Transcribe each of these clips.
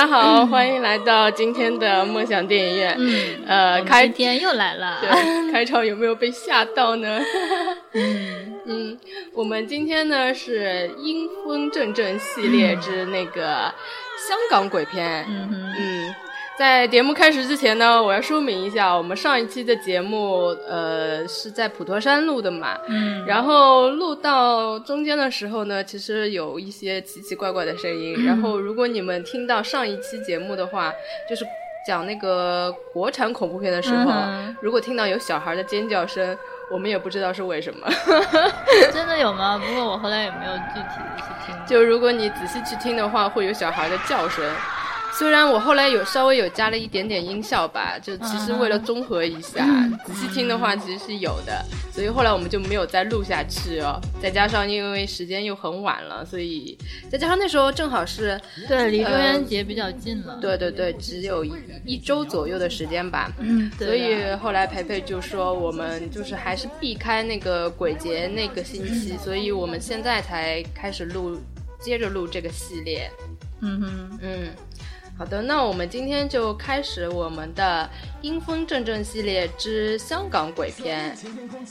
家好，欢迎来到今天的梦想电影院。嗯，呃，开天又来了。对，开场有没有被吓到呢？嗯嗯，我们今天呢是阴风阵阵系列之那个香港鬼片。嗯嗯。在节目开始之前呢，我要说明一下，我们上一期的节目，呃，是在普陀山录的嘛，嗯，然后录到中间的时候呢，其实有一些奇奇怪怪的声音，然后如果你们听到上一期节目的话，就是讲那个国产恐怖片的时候，如果听到有小孩的尖叫声，我们也不知道是为什么，真的有吗？不过我后来也没有具体的去听，就如果你仔细去听的话，会有小孩的叫声。虽然我后来有稍微有加了一点点音效吧，就其实为了综合一下，仔细听的话其实是有的，所以后来我们就没有再录下去哦。再加上因为时间又很晚了，所以再加上那时候正好是对离中元节比较近了，对对对，只有一一周左右的时间吧。嗯，所以后来培培就说我们就是还是避开那个鬼节那个星期，所以我们现在才开始录，接着录这个系列。嗯哼，嗯。好的，那我们今天就开始我们的阴风阵阵系列之香港鬼片。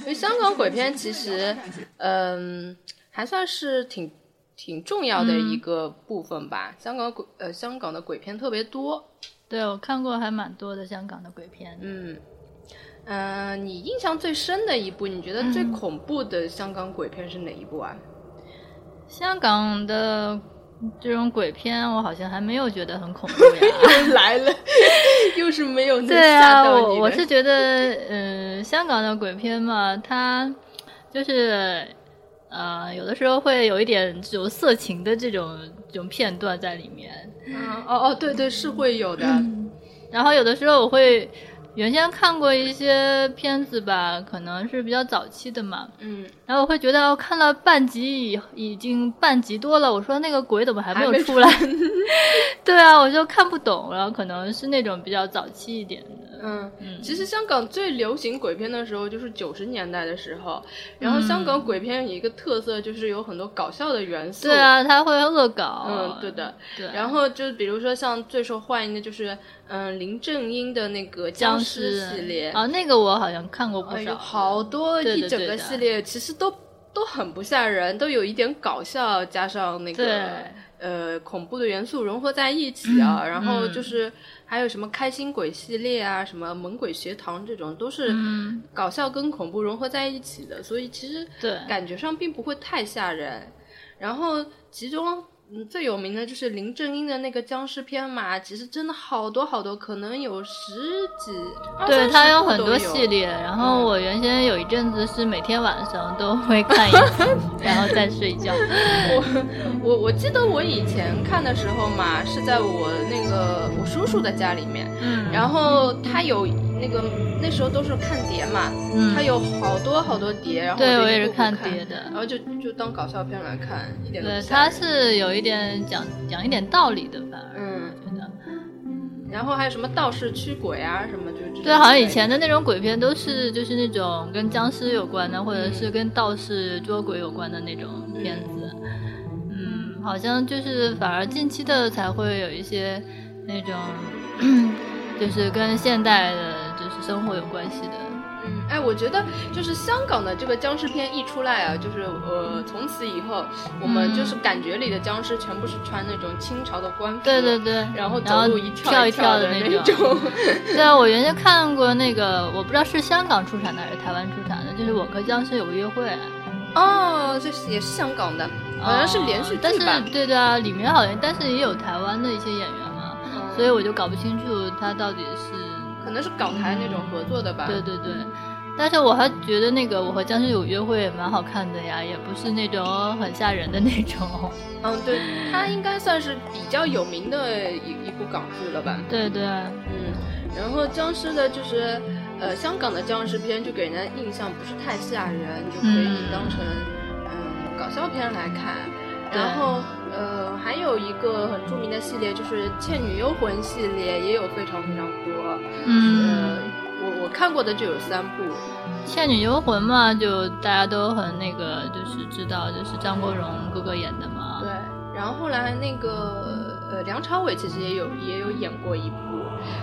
因为香港鬼片其实，嗯，还算是挺挺重要的一个部分吧。香港鬼呃，香港的鬼片特别多。对，我看过还蛮多的香港的鬼片。嗯嗯，你印象最深的一部，你觉得最恐怖的香港鬼片是哪一部啊？香港的。这种鬼片我好像还没有觉得很恐怖呀，又 来了，又是没有对啊，我我是觉得，嗯，香港的鬼片嘛，它就是呃，有的时候会有一点这种色情的这种这种片段在里面。嗯，哦哦，对对，是会有的。然后有的时候我会。原先看过一些片子吧，可能是比较早期的嘛，嗯，然后我会觉得我看了半集已已经半集多了，我说那个鬼怎么还没有出来？对啊，我就看不懂，然后可能是那种比较早期一点的。嗯，其实香港最流行鬼片的时候就是九十年代的时候，然后香港鬼片有一个特色就是有很多搞笑的元素。对啊，它会恶搞。嗯，对的。对。然后就比如说像最受欢迎的就是嗯林正英的那个僵尸系列啊，那个我好像看过不少，好多一整个系列其实都都很不吓人，都有一点搞笑加上那个呃恐怖的元素融合在一起啊，然后就是。还有什么开心鬼系列啊，什么猛鬼学堂这种，都是搞笑跟恐怖融合在一起的，所以其实感觉上并不会太吓人。然后其中。嗯，最有名的就是林正英的那个僵尸片嘛，其实真的好多好多，可能有十几，对他有很多系列。然后我原先有一阵子是每天晚上都会看一次，然后再睡觉。我我我记得我以前看的时候嘛，是在我那个我叔叔的家里面，嗯，然后他有。那个那时候都是看碟嘛，它有好多好多碟，然后对我也是看碟的，然后就就当搞笑片来看，一点对，它是有一点讲讲一点道理的，反而嗯，觉得，嗯，然后还有什么道士驱鬼啊什么，就对，好像以前的那种鬼片都是就是那种跟僵尸有关的，或者是跟道士捉鬼有关的那种片子，嗯，好像就是反而近期的才会有一些那种，就是跟现代的。就是生活有关系的，嗯，哎，我觉得就是香港的这个僵尸片一出来啊，就是呃，从此以后我们就是感觉里的僵尸全部是穿那种清朝的官服，对对对，然后走路一跳一跳的那种。对啊，我原先看过那个，我不知道是香港出产的还是台湾出产的，就是《我和僵尸有个约会》。哦，这是也是香港的，好像是连续剧吧？对对啊，里面好像但是也有台湾的一些演员嘛，所以我就搞不清楚他到底是。可能是港台那种合作的吧。对对对，但是我还觉得那个《我和僵尸有约会》也蛮好看的呀，也不是那种很吓人的那种。嗯，对，它应该算是比较有名的一一部港剧了吧？对对。嗯，然后僵尸的就是，呃，香港的僵尸片就给人家印象不是太吓人，就可以当成嗯搞笑片来看。然后呃，还有一个很著名的系列就是《倩女幽魂》系列，也有非常非常多。嗯，我我看过的就有三部，《倩女幽魂》嘛，就大家都很那个，就是知道，就是张国荣哥哥演的嘛。对，然后后来那个呃，梁朝伟其实也有也有演过一部。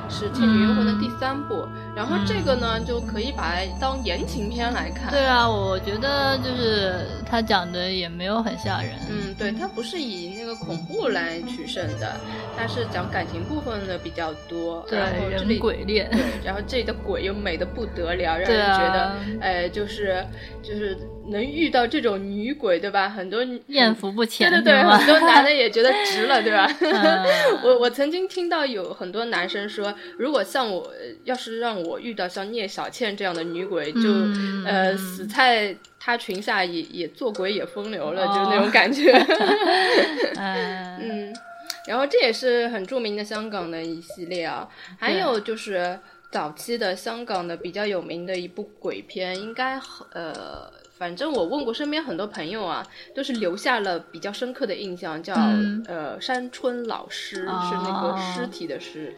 是《倩女幽魂》的第三部，然后这个呢就可以把它当言情片来看。对啊，我觉得就是它讲的也没有很吓人。嗯，对，它不是以那个恐怖来取胜的，它是讲感情部分的比较多。对，人鬼恋。对，然后这里的鬼又美的不得了，让人觉得，哎，就是就是能遇到这种女鬼，对吧？很多艳福不浅。对对对，很多男的也觉得值了，对吧？我我曾经听到有很多男生说。如果像我，要是让我遇到像聂小倩这样的女鬼，就呃死在她裙下也也做鬼也风流了，就那种感觉。嗯，然后这也是很著名的香港的一系列啊，还有就是早期的香港的比较有名的一部鬼片，应该呃。反正我问过身边很多朋友啊，都是留下了比较深刻的印象，叫呃山村老尸，是那个尸体的尸。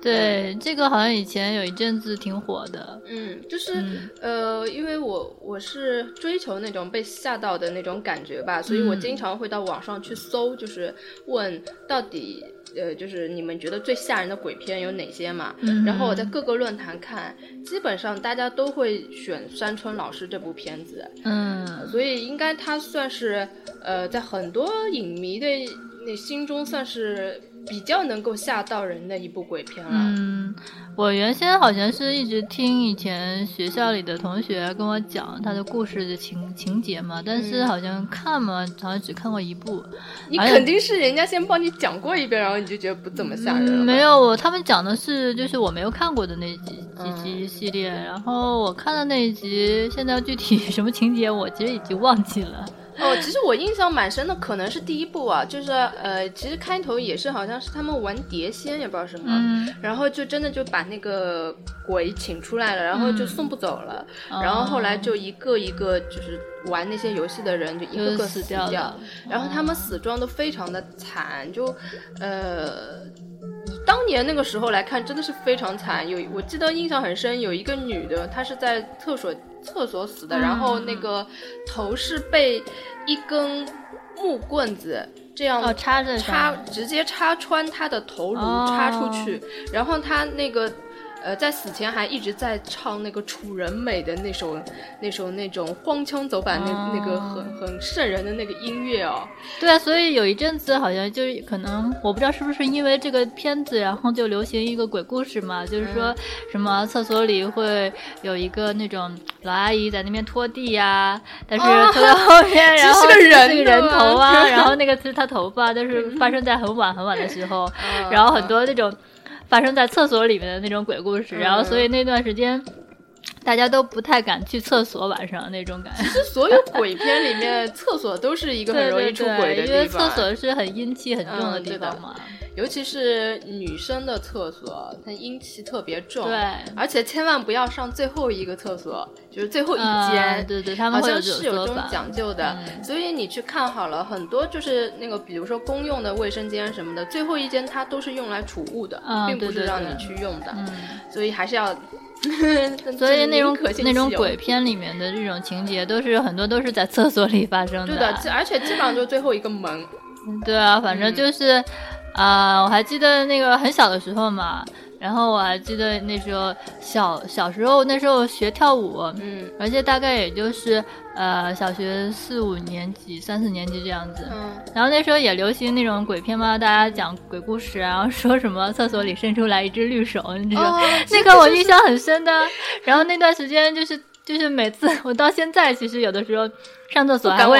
对，这个好像以前有一阵子挺火的。嗯，就是呃，因为我我是追求那种被吓到的那种感觉吧，所以我经常会到网上去搜，就是问到底。呃，就是你们觉得最吓人的鬼片有哪些嘛？然后我在各个论坛看，基本上大家都会选《山村老师》这部片子。嗯，所以应该它算是呃，在很多影迷的那心中算是。比较能够吓到人的一部鬼片了。嗯，我原先好像是一直听以前学校里的同学跟我讲他的故事的情情节嘛，但是好像看嘛，好像只看过一部。你肯定是人家先帮你讲过一遍，然后你就觉得不怎么吓人。没有，我他们讲的是就是我没有看过的那几几集系列，然后我看的那一集，现在具体 什么情节我其实已经忘记了。哦，其实我印象蛮深的，可能是第一部啊，就是呃，其实开头也是好像是他们玩碟仙，也不知道什么，然后就真的就把那个鬼请出来了，然后就送不走了，然后后来就一个一个就是玩那些游戏的人就一个个死掉，然后他们死状都非常的惨，就呃。当年那个时候来看，真的是非常惨。有我记得印象很深，有一个女的，她是在厕所厕所死的，然后那个头是被一根木棍子这样插着插，直接插穿他的头颅插出去，然后他那个。呃，在死前还一直在唱那个楚人美的那首那首那种荒腔走板那那个很很瘆人的那个音乐哦。对啊，所以有一阵子好像就是可能我不知道是不是因为这个片子，然后就流行一个鬼故事嘛，就是说什么厕所里会有一个那种老阿姨在那边拖地呀，但是拖到后面，然后是个人头啊，然后那个是她头发，但是发生在很晚很晚的时候，然后很多那种。发生在厕所里面的那种鬼故事，然后所以那段时间，大家都不太敢去厕所，晚上那种感觉。其实所有鬼片里面，厕所都是一个很容易出轨的地方，因为厕所是很阴气很重的地方嘛。尤其是女生的厕所，它阴气特别重。对，而且千万不要上最后一个厕所，就是最后一间。对对，他们好像是有这种讲究的。所以你去看好了，很多就是那个，比如说公用的卫生间什么的，最后一间它都是用来储物的，并不是让你去用的。所以还是要。所以那种那种鬼片里面的这种情节，都是很多都是在厕所里发生的。对的，而且基本上就是最后一个门。对啊，反正就是。啊，我还记得那个很小的时候嘛，然后我还记得那时候小小时候，那时候学跳舞，嗯，而且大概也就是呃小学四五年级、三四年级这样子，嗯，然后那时候也流行那种鬼片嘛，大家讲鬼故事，然后说什么厕所里伸出来一只绿手，你知道，那个我印象很深的，然后那段时间就是。就是每次 我到现在，其实有的时候上厕所还会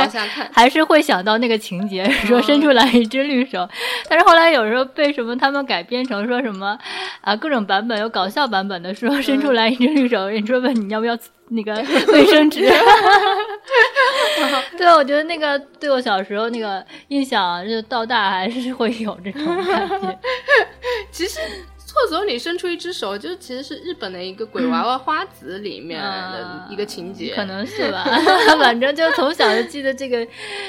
还是会想到那个情节，说伸出来一只绿手。但是后来有时候被什么他们改编成说什么啊各种版本，有搞笑版本的说伸出来一只绿手，人说问你要不要那个卫生纸？对，我觉得那个对我小时候那个印象，就到大还是会有这种感觉。其实。厕所里伸出一只手，就其实是日本的一个鬼娃娃花子里面的一个情节，可能是吧。反正就从小就记得这个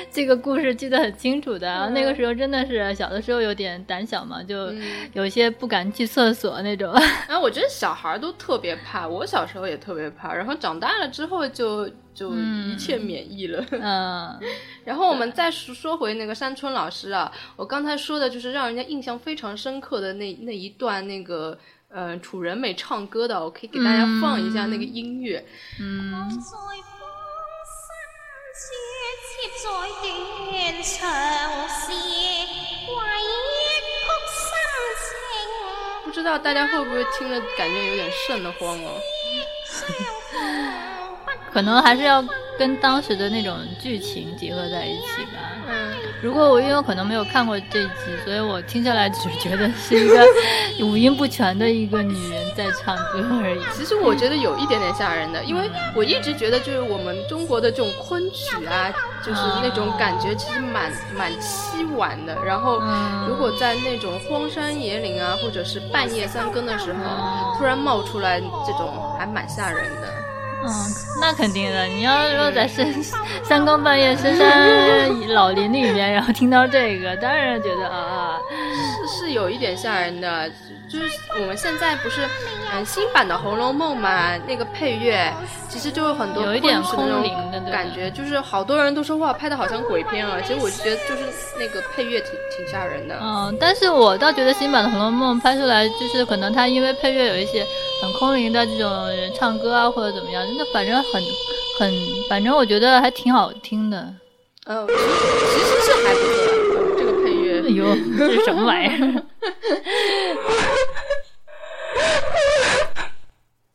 这个故事，记得很清楚的。那个时候真的是小的时候有点胆小嘛，就有些不敢去厕所那种。然后我觉得小孩都特别怕，我小时候也特别怕，然后长大了之后就就一切免疫了。嗯。然后我们再说说回那个山村老师啊，我刚才说的就是让人家印象非常深刻的那那一段那个呃楚人美唱歌的，我可以给大家放一下那个音乐。嗯。不知道大家会不会听了感觉有点瘆得慌哦？可能还是要。跟当时的那种剧情结合在一起吧。嗯，如果我因为我可能没有看过这集，所以我听下来只觉得是一个五音不全的一个女人在唱歌而已。其实我觉得有一点点吓人的，因为我一直觉得就是我们中国的这种昆曲啊，就是那种感觉其实蛮蛮凄婉的。然后如果在那种荒山野岭啊，或者是半夜三更的时候突然冒出来这种，还蛮吓人的。嗯，那肯定的。你要说在深三更半夜深山老林里面，然后听到这个，当然觉得啊，是是有一点吓人的。就是我们现在不是嗯新版的《红楼梦》嘛，那个配乐其实就有很多有一点空灵的感觉，就是好多人都说哇拍的好像鬼片啊。其实我觉得就是那个配乐挺挺吓人的。嗯，但是我倒觉得新版的《红楼梦》拍出来就是可能它因为配乐有一些很空灵的这种人唱歌啊或者怎么样，那反正很很反正我觉得还挺好听的。嗯，其实是还不错，这个配乐。哎呦，这是什么玩意儿？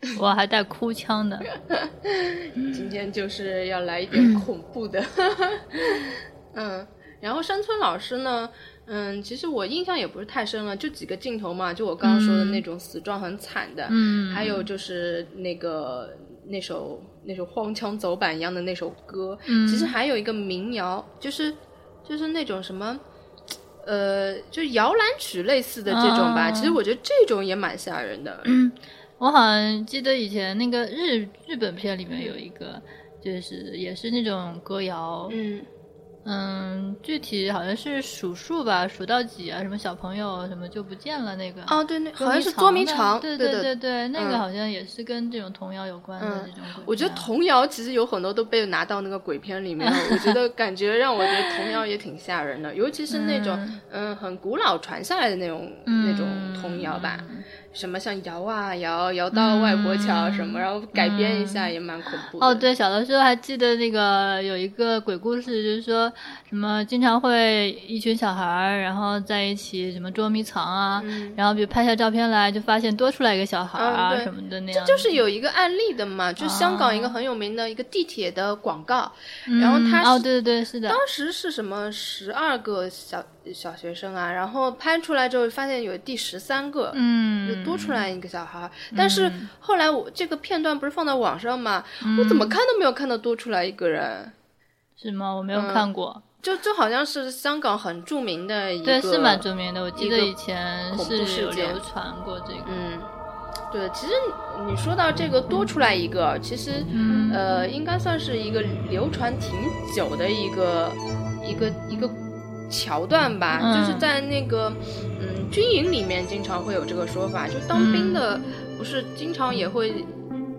我还带哭腔的，今天就是要来一点恐怖的。嗯，然后山村老师呢，嗯，其实我印象也不是太深了，就几个镜头嘛，就我刚刚说的那种死状很惨的，嗯，还有就是那个那首那首荒腔走板一样的那首歌，嗯，其实还有一个民谣，就是就是那种什么。呃，就摇篮曲类似的这种吧，其实我觉得这种也蛮吓人的。我好像记得以前那个日日本片里面有一个，就是也是那种歌谣。嗯。嗯，具体好像是数数吧，数到几啊？什么小朋友什么就不见了那个？哦，对，那好像是捉迷藏。对对对对，那个好像也是跟这种童谣有关的这种。我觉得童谣其实有很多都被拿到那个鬼片里面，我觉得感觉让我觉得童谣也挺吓人的，尤其是那种嗯很古老传下来的那种那种童谣吧。什么像摇啊摇，摇到外婆桥什么，然后改编一下也蛮恐怖。哦，对，小的时候还记得那个有一个鬼故事，就是说什么经常会一群小孩儿，然后在一起什么捉迷藏啊，然后比如拍下照片来，就发现多出来一个小孩啊什么的那样。这就是有一个案例的嘛，就香港一个很有名的一个地铁的广告，然后他哦，对对对，是的，当时是什么十二个小。小学生啊，然后拍出来之后发现有第十三个，嗯，就多出来一个小孩。但是后来我这个片段不是放到网上吗？我怎么看都没有看到多出来一个人，是吗？我没有看过，就就好像是香港很著名的一个，对，是蛮著名的。我记得以前是有流传过这个，嗯，对。其实你说到这个多出来一个，其实呃，应该算是一个流传挺久的一个一个一个。桥段吧，就是在那个嗯军营里面经常会有这个说法，就当兵的不是经常也会，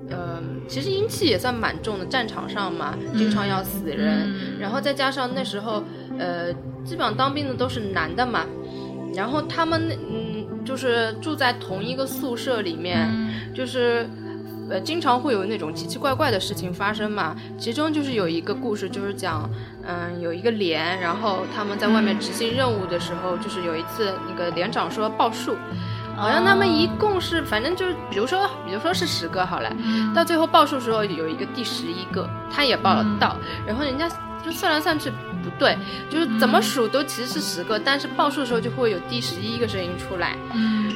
呃，其实阴气也算蛮重的，战场上嘛，经常要死人，然后再加上那时候呃，基本上当兵的都是男的嘛，然后他们嗯就是住在同一个宿舍里面，就是。呃，经常会有那种奇奇怪怪的事情发生嘛。其中就是有一个故事，就是讲，嗯，有一个连，然后他们在外面执行任务的时候，就是有一次那个连长说报数，好像他们一共是，反正就是，比如说，比如说是十个好了，到最后报数时候有一个第十一个，他也报了到，然后人家就算来算去不对，就是怎么数都其实是十个，但是报数的时候就会有第十一个声音出来，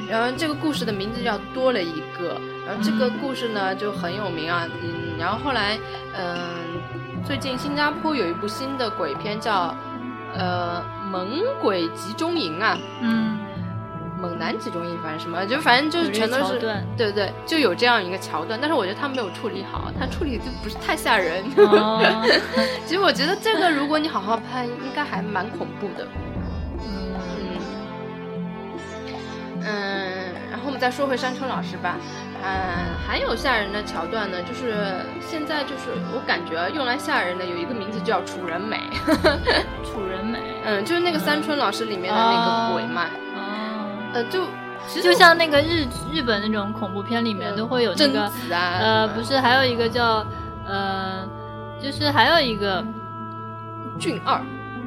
然后这个故事的名字叫多了一个。然后这个故事呢就很有名啊，嗯，然后后来，嗯，最近新加坡有一部新的鬼片叫，呃，《猛鬼集中营》啊，嗯，猛男集中营，反正什么，就反正就是全都是，对对，就有这样一个桥段。但是我觉得他没有处理好，他处理就不是太吓人。其实我觉得这个如果你好好拍，应该还蛮恐怖的。嗯嗯，然后我们再说回山村老师吧。嗯，还有吓人的桥段呢，就是现在就是我感觉用来吓人的有一个名字叫楚人美。楚人美，嗯，就是那个三春老师里面的那个鬼嘛。呃，就就像那个日日本那种恐怖片里面都会有那个啊呃，不是，还有一个叫呃，就是还有一个俊二，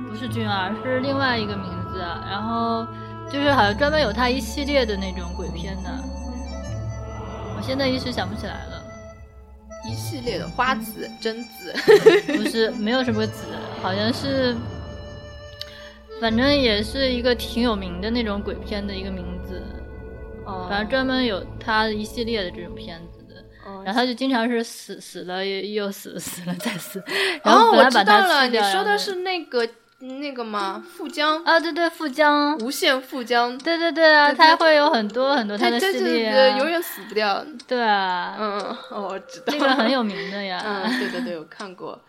不是俊二，是另外一个名字。然后就是好像专门有他一系列的那种鬼片的，我现在一时想不起来了。一系列的花子、贞子，不是，没有什么子，好像是。反正也是一个挺有名的那种鬼片的一个名字，哦，反正专门有他一系列的这种片子的，然后他就经常是死死了又又死死了再死，然后我知道了，你说的是那个那个吗？富江啊，对对，富江，无限富江，对对对啊，他会有很多很多他的系列，永远死不掉，对啊，嗯，我知道，那个很有名的 呀，嗯，对对对，我看过。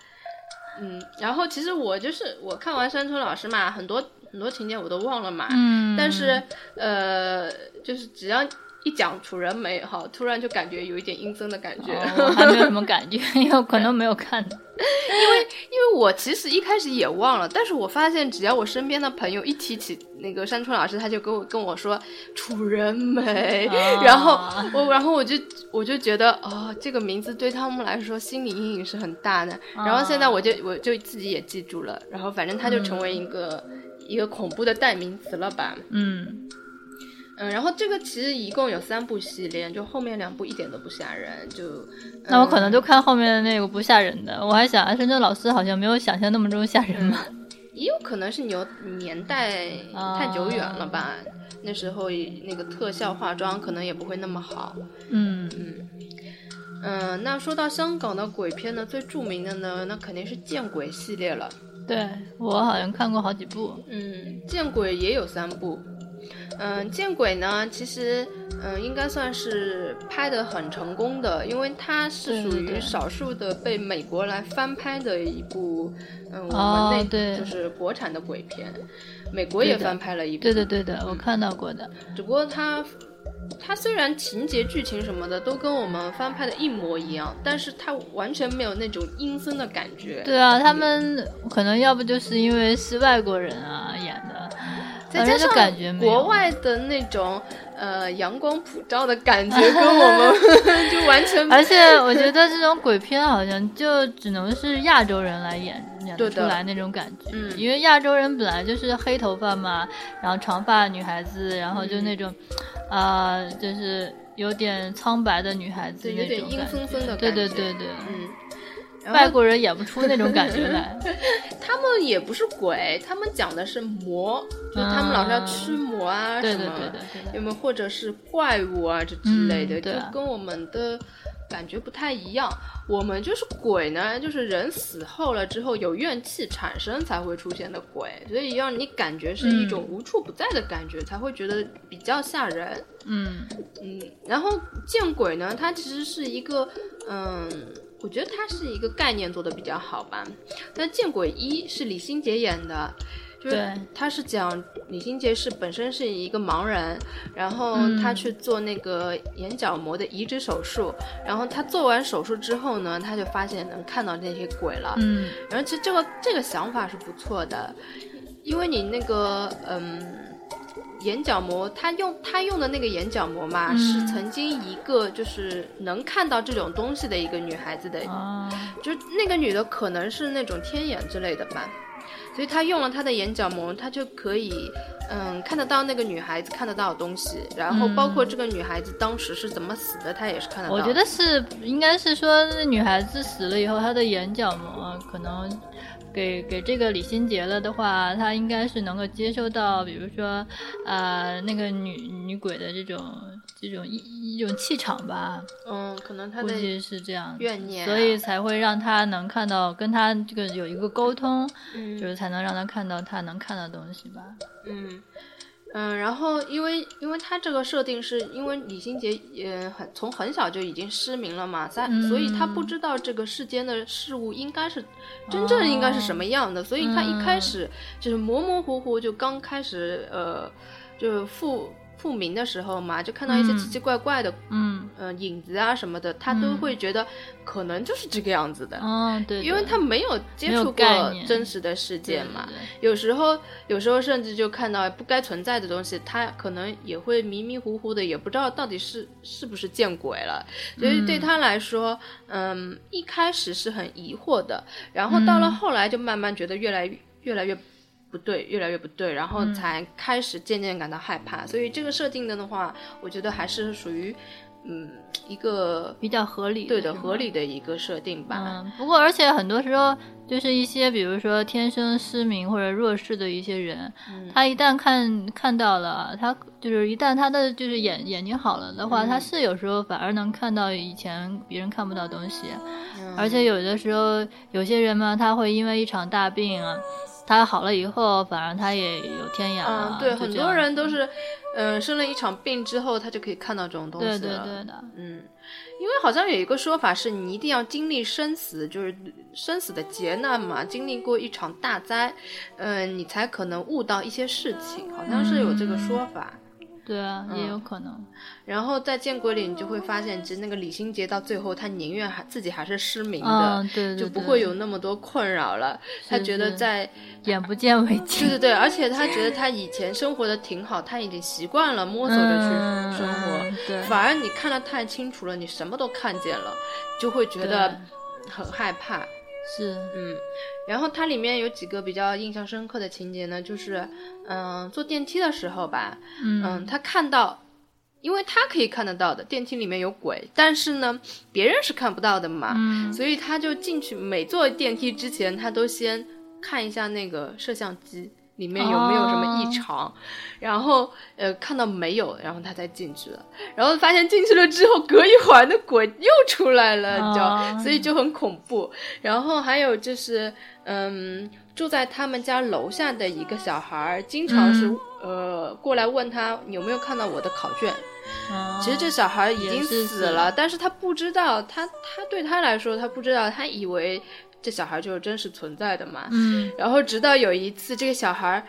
嗯，然后其实我就是我看完山村老师嘛，很多很多情节我都忘了嘛。嗯。但是呃，就是只要一讲楚人美哈，突然就感觉有一点阴森的感觉。还没有什么感觉，因为可能没有看。因为因为我其实一开始也忘了，但是我发现只要我身边的朋友一提起那个山村老师，他就跟我跟我说楚人美，然后我然后我就我就觉得哦，这个名字对他们来说心理阴影是很大的。然后现在我就我就自己也记住了，然后反正他就成为一个一个恐怖的代名词了吧。嗯。嗯，然后这个其实一共有三部系列，就后面两部一点都不吓人，就那我可能就看后面的那个不吓人的。我还想，深圳老师好像没有想象那么中吓人嘛。也有可能是牛年代太久远了吧，那时候那个特效化妆可能也不会那么好。嗯嗯嗯，那说到香港的鬼片呢，最著名的呢，那肯定是见鬼系列了。对我好像看过好几部。嗯，见鬼也有三部。嗯，见鬼呢，其实嗯，应该算是拍的很成功的，因为它是属于少数的被美国来翻拍的一部，嗯，我们那就是国产的鬼片，美国也翻拍了一部，对的对的，我看到过的。只不过它，它虽然情节剧情什么的都跟我们翻拍的一模一样，但是它完全没有那种阴森的感觉。对啊，他们可能要不就是因为是外国人啊演的。再加上国外的那种呃阳光普照的感觉，跟我们 就完全。而且我觉得这种鬼片好像就只能是亚洲人来演演出来那种感觉，因为亚洲人本来就是黑头发嘛，然后长发女孩子，然后就那种，啊，就是有点苍白的女孩子那种感觉，阴森森的感觉。对对对对，嗯。外国人演不出那种感觉来，他们也不是鬼，他们讲的是魔，就他们老是要驱魔啊什么，有没有或者是怪物啊这之类的，就跟我们的感觉不太一样。我们就是鬼呢，就是人死后了之后有怨气产生才会出现的鬼，所以让你感觉是一种无处不在的感觉，才会觉得比较吓人。嗯嗯，然后见鬼呢，它其实是一个嗯。我觉得它是一个概念做的比较好吧。但《见鬼一》是李心洁演的，就是他是讲李心洁是本身是一个盲人，然后他去做那个眼角膜的移植手术，然后他做完手术之后呢，他就发现能看到那些鬼了。嗯，然后其实这个这个想法是不错的，因为你那个嗯。眼角膜，他用他用的那个眼角膜嘛，是曾经一个就是能看到这种东西的一个女孩子的，就那个女的可能是那种天眼之类的吧，所以她用了她的眼角膜，她就可以嗯看得到那个女孩子看得到的东西，然后包括这个女孩子当时是怎么死的，她也是看得到。我觉得是应该是说女孩子死了以后，她的眼角膜可能。给给这个李心洁了的话，他应该是能够接收到，比如说，呃，那个女女鬼的这种这种一一种气场吧。嗯，可能他估计是这样，怨念，所以才会让他能看到，跟他这个有一个沟通，就是才能让他看到他能看到东西吧。嗯，嗯，然后因为因为他这个设定是因为李心洁也很从很小就已经失明了嘛，在所以他不知道这个世间的事物应该是真正应该是什么样的，所以他一开始就是模模糊糊就刚开始呃就复。复明的时候嘛，就看到一些奇奇怪怪的，嗯，呃，影子啊什么的，他都会觉得可能就是这个样子的，嗯，对，因为他没有接触过真实的世界嘛，有时候，有时候甚至就看到不该存在的东西，他可能也会迷迷糊糊的，也不知道到底是是不是见鬼了，所以对他来说，嗯，一开始是很疑惑的，然后到了后来就慢慢觉得越来越越来越。不对，越来越不对，然后才开始渐渐感到害怕。所以这个设定的的话，我觉得还是属于，嗯，一个比较合理，对的，合理的一个设定吧。嗯，不过而且很多时候就是一些，比如说天生失明或者弱视的一些人，他一旦看看到了，他就是一旦他的就是眼眼睛好了的话，他是有时候反而能看到以前别人看不到东西。而且有的时候有些人嘛，他会因为一场大病啊。他好了以后，反而他也有天眼了。嗯，对，很多人都是，嗯，生了一场病之后，他就可以看到这种东西了。对对对的，嗯，因为好像有一个说法是，你一定要经历生死，就是生死的劫难嘛，经历过一场大灾，嗯，你才可能悟到一些事情，好像是有这个说法。对啊，也有可能。然后在见鬼里，你就会发现，其实那个李心洁到最后，他宁愿还自己还是失明的，对，就不会有那么多困扰了。他觉得在眼不见为净。对对对，而且他觉得 他以前生活的挺好，他已经习惯了摸索着去生活。对，反而你看的太清楚了，你什么都看见了，就会觉得很害怕。是，嗯，然后它里面有几个比较印象深刻的情节呢，就是，嗯，坐电梯的时候吧，嗯，他看到，因为他可以看得到的，电梯里面有鬼，但是呢，别人是看不到的嘛，所以他就进去，每坐电梯之前，他都先看一下那个摄像机。里面有没有什么异常？然后呃看到没有，然后他才进去了。然后发现进去了之后，隔一会儿那鬼又出来了，你知道，所以就很恐怖。然后还有就是，嗯，住在他们家楼下的一个小孩，经常是呃过来问他有没有看到我的考卷。其实这小孩已经死了，但是他不知道，他他对他来说他不知道，他以为。这小孩就是真实存在的嘛，嗯，然后直到有一次，这个小孩。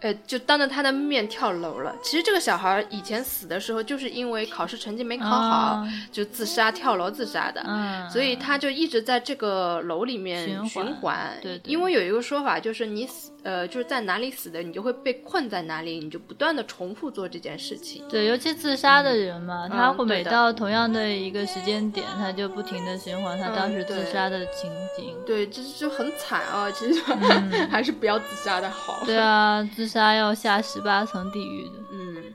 呃，就当着他的面跳楼了。其实这个小孩以前死的时候，就是因为考试成绩没考好，就自杀跳楼自杀的。嗯，所以他就一直在这个楼里面循环。对，因为有一个说法，就是你死，呃，就是在哪里死的，你就会被困在哪里，你就不断的重复做这件事情。对，尤其自杀的人嘛，他会每到同样的一个时间点，他就不停的循环他当时自杀的情景。对，这就很惨啊！其实 还是不要自杀的好。对啊，自。杀要下十八层地狱的，嗯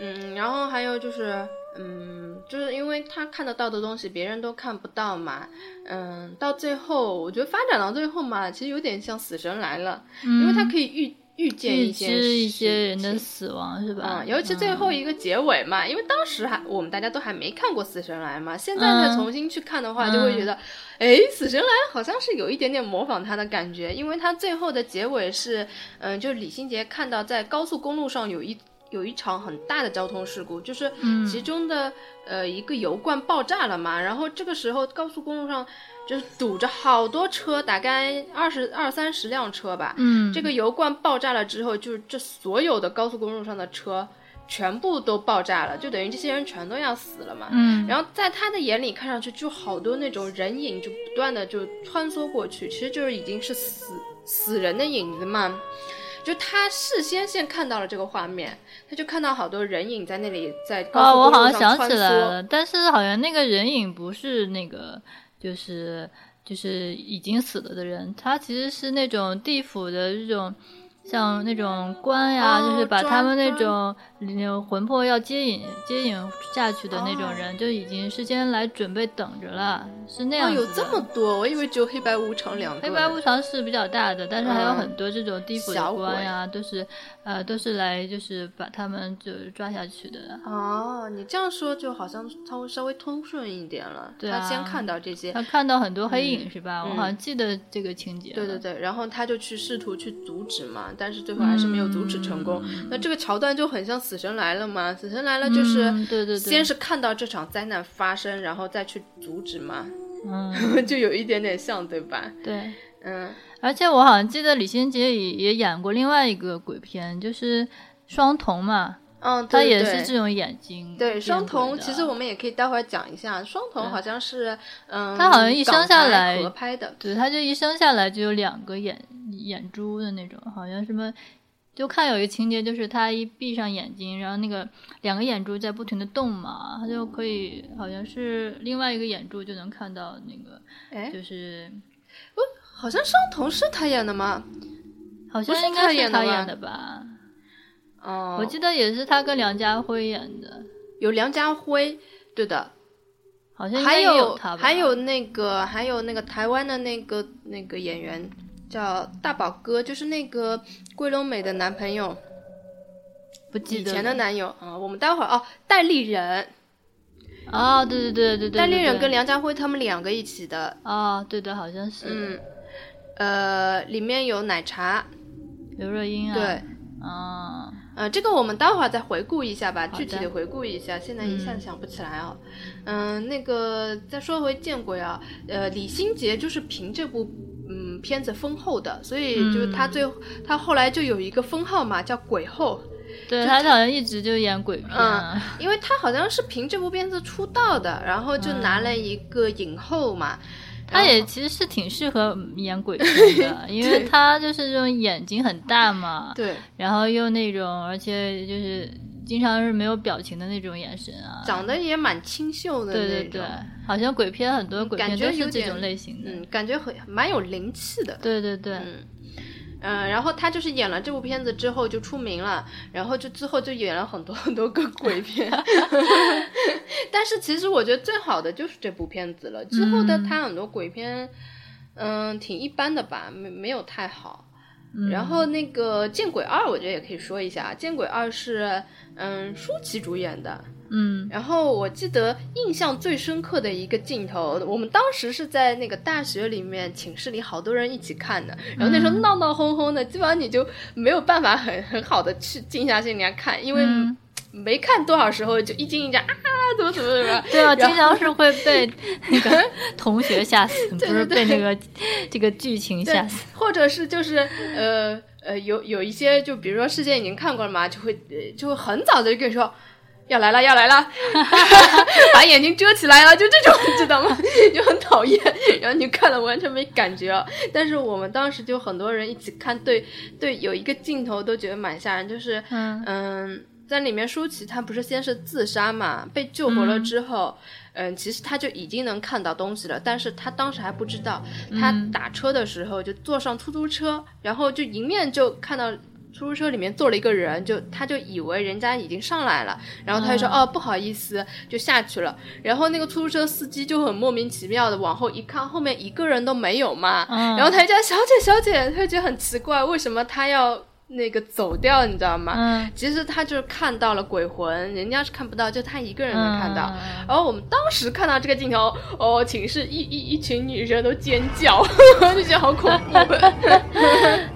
嗯，然后还有就是，嗯，就是因为他看得到的东西别人都看不到嘛，嗯，到最后我觉得发展到最后嘛，其实有点像死神来了，因为他可以预。预见一些一些人的死亡是吧？嗯，尤其最后一个结尾嘛，因为当时还我们大家都还没看过《死神来》嘛，现在再重新去看的话，就会觉得，哎，《死神来》好像是有一点点模仿他的感觉，因为他最后的结尾是，嗯，就是李心洁看到在高速公路上有一有一场很大的交通事故，就是其中的呃一个油罐爆炸了嘛，然后这个时候高速公路上。就是堵着好多车，大概二十二三十辆车吧。嗯，这个油罐爆炸了之后，就是这所有的高速公路上的车全部都爆炸了，就等于这些人全都要死了嘛。嗯，然后在他的眼里看上去就好多那种人影，就不断的就穿梭过去，其实就是已经是死死人的影子嘛。就他事先先看到了这个画面，他就看到好多人影在那里在高速公路上穿梭，但是好像那个人影不是那个。就是就是已经死了的人，他其实是那种地府的这种。像那种官呀，就是把他们那种那种魂魄要接引接引下去的那种人，就已经事先来准备等着了，是那样子。有这么多，我以为只有黑白无常两个。黑白无常是比较大的，但是还有很多这种地府的官呀，都是呃都是来就是把他们就抓下去的。哦，你这样说就好像稍微稍微通顺一点了。对他先看到这些，他看到很多黑影是吧？我好像记得这个情节。对对对，然后他就去试图去阻止嘛。但是最后还是没有阻止成功。那这个桥段就很像《死神来了》嘛，《死神来了》就是对对对，先是看到这场灾难发生，然后再去阻止嘛，嗯，就有一点点像，对吧？对，嗯。而且我好像记得李心洁也也演过另外一个鬼片，就是《双瞳》嘛。嗯，他也是这种眼睛。对，双瞳其实我们也可以待会儿讲一下。双瞳好像是，嗯，他好像一生下来合拍的。对，他就一生下来就有两个眼眼珠的那种，好像什么，就看有一个情节，就是他一闭上眼睛，然后那个两个眼珠在不停的动嘛，他就可以，好像是另外一个眼珠就能看到那个，哎，就是，哦，好像双瞳是他演的吗？好像应该是他演的吧。哦，我记得也是他跟梁家辉演的，有梁家辉，对的，好像还有还有那个还有那个台湾的那个那个演员叫大宝哥，就是那个桂纶镁的男朋友，不记得以前的男友。啊。我们待会儿哦，戴立忍，哦，对对对对对，戴立忍跟梁家辉他们两个一起的，哦，对的，好像是，嗯，呃，里面有奶茶，刘若英啊，对，啊。呃，这个我们待会儿再回顾一下吧，具体的回顾一下，现在一下子想不起来啊。嗯，那个再说回《见鬼》啊，呃，李心洁就是凭这部嗯片子封后的，所以就是他最他后来就有一个封号嘛，叫鬼后。对他好像一直就演鬼片，因为他好像是凭这部片子出道的，然后就拿了一个影后嘛。他也其实是挺适合演鬼片的，因为他就是这种眼睛很大嘛，对，然后又那种，而且就是经常是没有表情的那种眼神啊，长得也蛮清秀的，对对对，好像鬼片很多鬼片都是这种类型的，嗯，感觉很蛮有灵气的，对对对，嗯。嗯，然后他就是演了这部片子之后就出名了，然后就之后就演了很多很多个鬼片，但是其实我觉得最好的就是这部片子了。之后的他很多鬼片，嗯，挺一般的吧，没没有太好。然后那个《见鬼二》，我觉得也可以说一下，《见鬼二》是嗯舒淇主演的。嗯，然后我记得印象最深刻的一个镜头，我们当时是在那个大学里面寝室里好多人一起看的，然后那时候闹闹哄哄的，基本上你就没有办法很很好的去静下心来看，因为没看多少时候就一惊一乍啊，怎么怎么怎么，对啊，经常是会被 那个同学吓死，不是被那个这个剧情吓死，或者是就是呃呃有有一些就比如说事先已经看过了嘛，就会就会很早的就跟你说。要来了，要来了，把眼睛遮起来了，就这种，知道吗？就很讨厌。然后你看了完全没感觉，但是我们当时就很多人一起看，对对，有一个镜头都觉得蛮吓人，就是嗯，在里面舒淇她不是先是自杀嘛，被救活了之后，嗯，其实她就已经能看到东西了，但是她当时还不知道，她打车的时候就坐上出租车，然后就迎面就看到。出租车里面坐了一个人，就他就以为人家已经上来了，然后他就说哦不好意思，就下去了。然后那个出租车司机就很莫名其妙的往后一看，后面一个人都没有嘛。然后他就叫小姐小姐，他就觉得很奇怪，为什么他要那个走掉，你知道吗？其实他就是看到了鬼魂，人家是看不到，就他一个人能看到。然后我们当时看到这个镜头，哦，寝室一一一群女生都尖叫，就觉得好恐怖。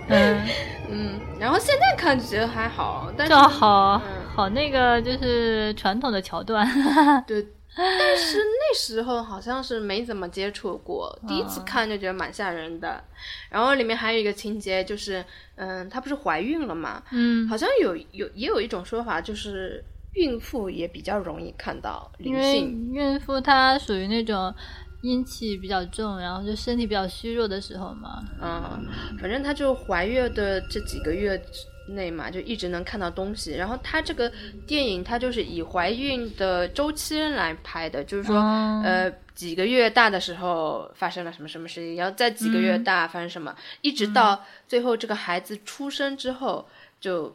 嗯 嗯。然后现在看就觉得还好，但是好好那个就是传统的桥段，对。但是那时候好像是没怎么接触过，第一次看就觉得蛮吓人的。然后里面还有一个情节就是，嗯，她不是怀孕了嘛？嗯，好像有有也有一种说法，就是孕妇也比较容易看到因为。孕妇她属于那种。阴气比较重，然后就身体比较虚弱的时候嘛。嗯，反正她就怀孕的这几个月内嘛，就一直能看到东西。然后她这个电影，它就是以怀孕的周期来拍的，就是说，呃，几个月大的时候发生了什么什么事情，然后在几个月大发生什么，一直到最后这个孩子出生之后，就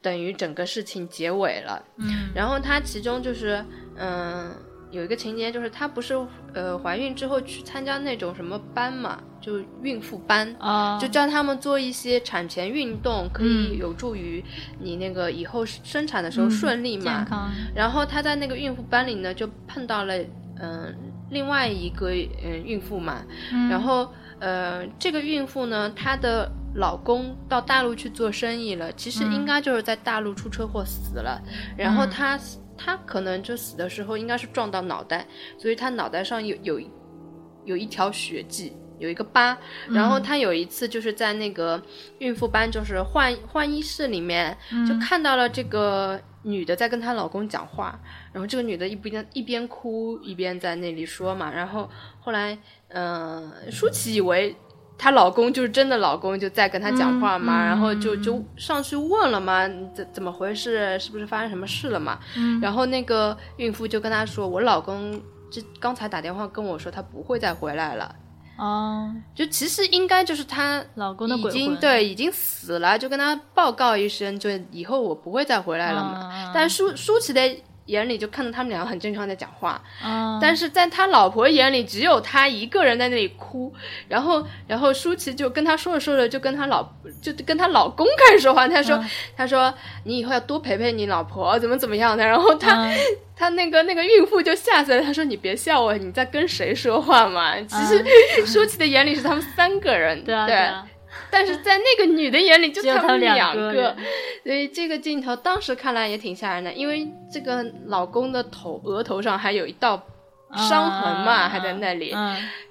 等于整个事情结尾了。嗯，然后它其中就是，嗯。有一个情节就是，她不是呃怀孕之后去参加那种什么班嘛，就孕妇班啊，就教他们做一些产前运动，可以有助于你那个以后生产的时候顺利嘛。然后她在那个孕妇班里呢，就碰到了嗯另外一个嗯孕妇嘛，然后呃这个孕妇呢，她的老公到大陆去做生意了，其实应该就是在大陆出车祸死了，然后他他可能就死的时候应该是撞到脑袋，所以他脑袋上有有有一条血迹，有一个疤，然后他有一次就是在那个孕妇班就是换换衣室里面就看到了这个。女的在跟她老公讲话，然后这个女的一边一边哭一边在那里说嘛，然后后来，嗯，舒淇以为她老公就是真的老公就在跟她讲话嘛，然后就就上去问了嘛，怎怎么回事？是不是发生什么事了嘛？然后那个孕妇就跟她说，我老公这刚才打电话跟我说他不会再回来了。哦，就其实应该就是她老公的已经对已经死了，就跟他报告一声，就以后我不会再回来了嘛。但舒舒淇的眼里就看到他们两个很正常在讲话，但是在他老婆眼里只有他一个人在那里哭，然后然后舒淇就跟他说着说着就跟他老就跟他老公开始说话，他说他说你以后要多陪陪你老婆，怎么怎么样的，然后他。他那个那个孕妇就吓死了，他说：“你别笑我，你在跟谁说话嘛？”其实 舒淇的眼里是他们三个人，对，但是在那个女的眼里就他们两个，所以这个镜头当时看来也挺吓人的，因为这个老公的头额头上还有一道伤痕嘛，还在那里。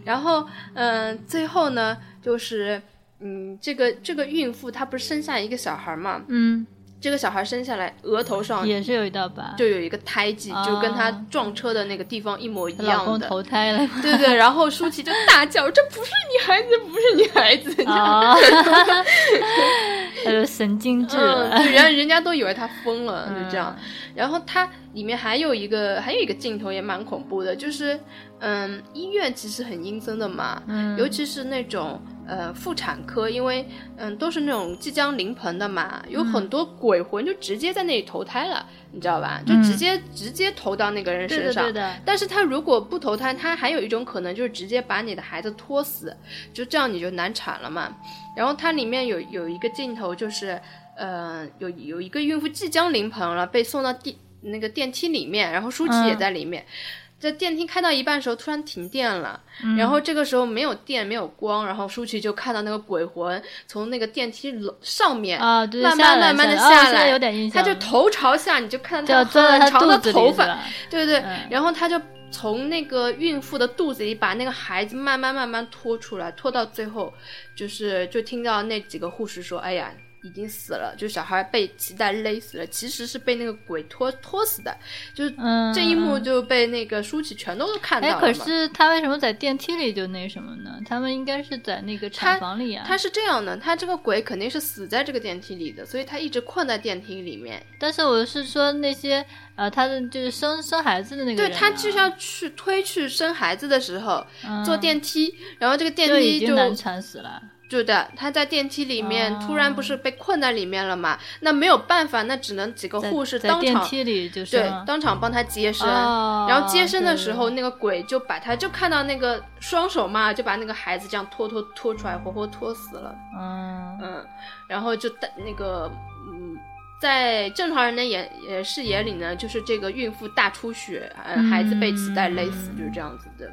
然后，嗯，最后呢，就是嗯，这个这个孕妇她不是生下一个小孩嘛，嗯。这个小孩生下来，额头上也是有一道疤，就有一个胎记，就跟他撞车的那个地方一模一样的。老公投胎了，对对。然后舒淇就大叫：“这不是你孩子，不是你孩子！”啊，他就神经质了，人人家都以为他疯了，就这样。然后它里面还有一个还有一个镜头也蛮恐怖的，就是嗯，医院其实很阴森的嘛，尤其是那种。呃，妇产科，因为嗯，都是那种即将临盆的嘛，有很多鬼魂就直接在那里投胎了，你知道吧？就直接直接投到那个人身上。对的。但是他如果不投胎，他还有一种可能就是直接把你的孩子拖死，就这样你就难产了嘛。然后它里面有有一个镜头，就是呃，有有一个孕妇即将临盆了，被送到电那个电梯里面，然后舒淇也在里面。在电梯开到一半的时候，突然停电了，然后这个时候没有电，没有光，然后舒淇就看到那个鬼魂从那个电梯楼上面啊，对慢慢慢慢的下来，有点印象。他就头朝下，你就看到他很长的头发，对对对，然后他就从那个孕妇的肚子里把那个孩子慢慢慢慢拖出来，拖到最后，就是就听到那几个护士说：“哎呀。”已经死了，就小孩被脐带勒死了，其实是被那个鬼拖拖死的，就是这一幕就被那个舒淇全都看到了。可是他为什么在电梯里就那什么呢？他们应该是在那个产房里啊。他是这样的，他这个鬼肯定是死在这个电梯里的，所以他一直困在电梯里面。但是我是说那些呃，他的就是生生孩子的那个人，对他就是要去推去生孩子的时候坐电梯，然后这个电梯就难产死了。对的，他在电梯里面突然不是被困在里面了嘛？那没有办法，那只能几个护士当场对当场帮他接生。然后接生的时候，那个鬼就把他就看到那个双手嘛，就把那个孩子这样拖拖拖出来，活活拖死了。嗯嗯，然后就带那个嗯。在正常人的眼呃视野里呢，就是这个孕妇大出血，嗯，孩子被脐带勒死，就是这样子的。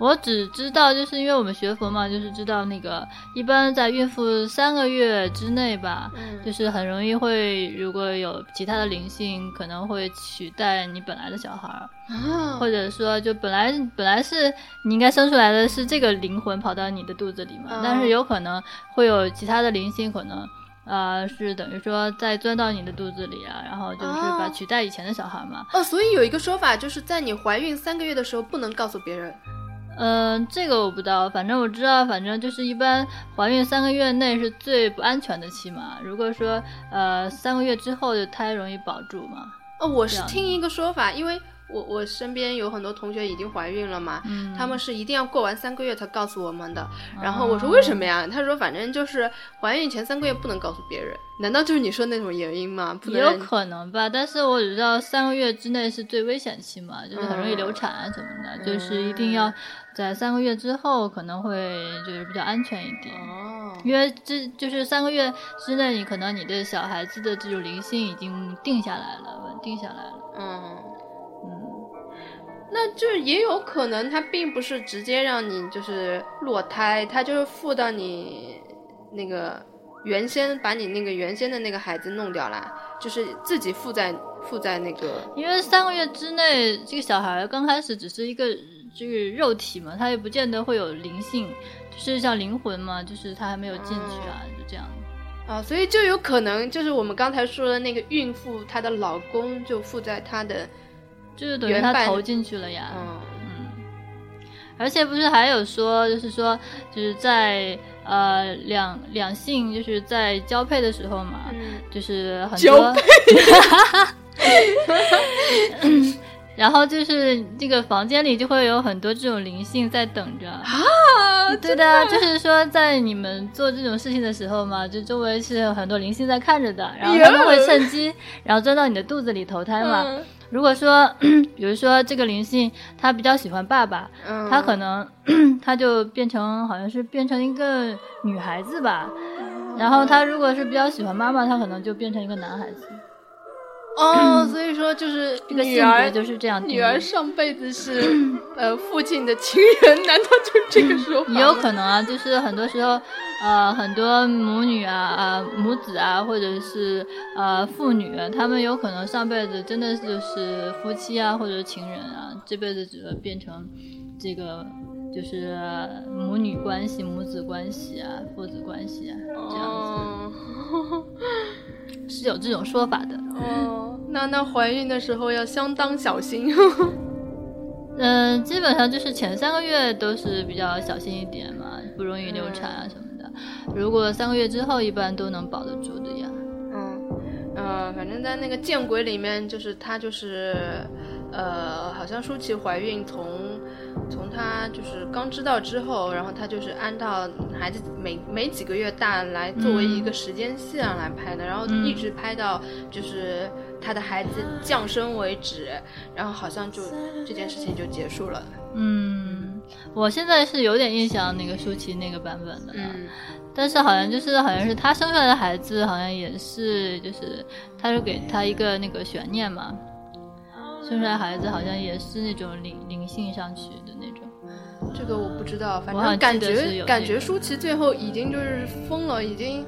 我只知道，就是因为我们学佛嘛，就是知道那个一般在孕妇三个月之内吧，就是很容易会如果有其他的灵性，可能会取代你本来的小孩儿，或者说就本来本来是你应该生出来的是这个灵魂跑到你的肚子里嘛，但是有可能会有其他的灵性可能。呃，是等于说再钻到你的肚子里啊，然后就是把取代以前的小孩嘛。哦，所以有一个说法，就是在你怀孕三个月的时候不能告诉别人。嗯，这个我不知道，反正我知道，反正就是一般怀孕三个月内是最不安全的期嘛。如果说呃三个月之后的胎容易保住嘛。哦，我是听一个说法，因为。我我身边有很多同学已经怀孕了嘛，他们是一定要过完三个月才告诉我们的。然后我说为什么呀？他说反正就是怀孕前三个月不能告诉别人。难道就是你说那种原因吗？不也有可能吧，但是我只知道三个月之内是最危险期嘛，就是很容易流产啊什么的，就是一定要在三个月之后可能会就是比较安全一点。哦，因为这就是三个月之内，你可能你的小孩子的这种灵性已经定下来了，稳定下来了。嗯。那就也有可能，他并不是直接让你就是落胎，他就是附到你那个原先把你那个原先的那个孩子弄掉了，就是自己附在附在那个。因为三个月之内，这个小孩刚开始只是一个这个肉体嘛，他也不见得会有灵性，就是像灵魂嘛，就是他还没有进去啊，就这样。啊，所以就有可能就是我们刚才说的那个孕妇，她的老公就附在她的，就是等于他投进去了呀。嗯嗯。而且不是还有说，就是说，就是在呃两两性就是在交配的时候嘛，就是很多。然后就是这个房间里就会有很多这种灵性在等着啊，对的，就是说在你们做这种事情的时候嘛，就周围是有很多灵性在看着的，然后他们会趁机，然后钻到你的肚子里投胎嘛。如果说，比如说这个灵性他比较喜欢爸爸，他可能 他就变成好像是变成一个女孩子吧，然后他如果是比较喜欢妈妈，他可能就变成一个男孩子。哦，所以说就是这个性格就是这样。女儿上辈子是 呃父亲的情人，难道就这个说法？也有可能啊，就是很多时候，呃，很多母女啊呃母子啊，或者是呃父女，他们有可能上辈子真的就是夫妻啊，或者情人啊，这辈子只会变成这个就是母女关系、母子关系啊、父子关系啊这样子。是有这种说法的哦，那那怀孕的时候要相当小心。嗯，基本上就是前三个月都是比较小心一点嘛，不容易流产啊什么的。如果三个月之后，一般都能保得住的呀。嗯，呃，反正在那个见鬼里面，就是他就是。呃，好像舒淇怀孕从从他就是刚知道之后，然后他就是按照孩子每每几个月大来作为一个时间线来拍的，然后一直拍到就是他的孩子降生为止，然后好像就这件事情就结束了。嗯，我现在是有点印象那个舒淇那个版本的，嗯，但是好像就是好像是她生出来的孩子好像也是就是他是给他一个那个悬念嘛。生出来孩子好像也是那种灵灵性上去的那种，这个我不知道，反正感觉感觉舒淇最后已经就是疯了，已经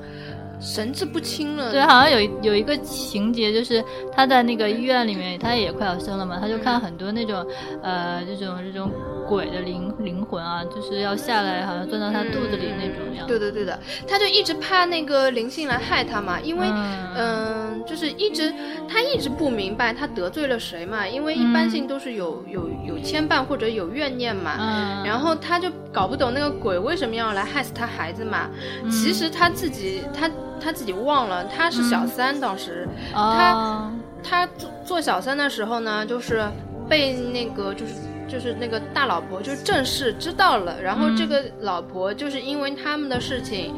神志不清了。对，好像有有一个情节，就是他在那个医院里面，他也快要生了嘛，他就看很多那种呃这种这种。鬼的灵灵魂啊，就是要下来，好像钻到他肚子里那种样。对的，对的，他就一直怕那个灵性来害他嘛，因为嗯，就是一直他一直不明白他得罪了谁嘛，因为一般性都是有有有牵绊或者有怨念嘛，然后他就搞不懂那个鬼为什么要来害死他孩子嘛。其实他自己他他自己忘了，他是小三当时，他他做做小三的时候呢，就是被那个就是。就是那个大老婆，就是正式知道了，然后这个老婆就是因为他们的事情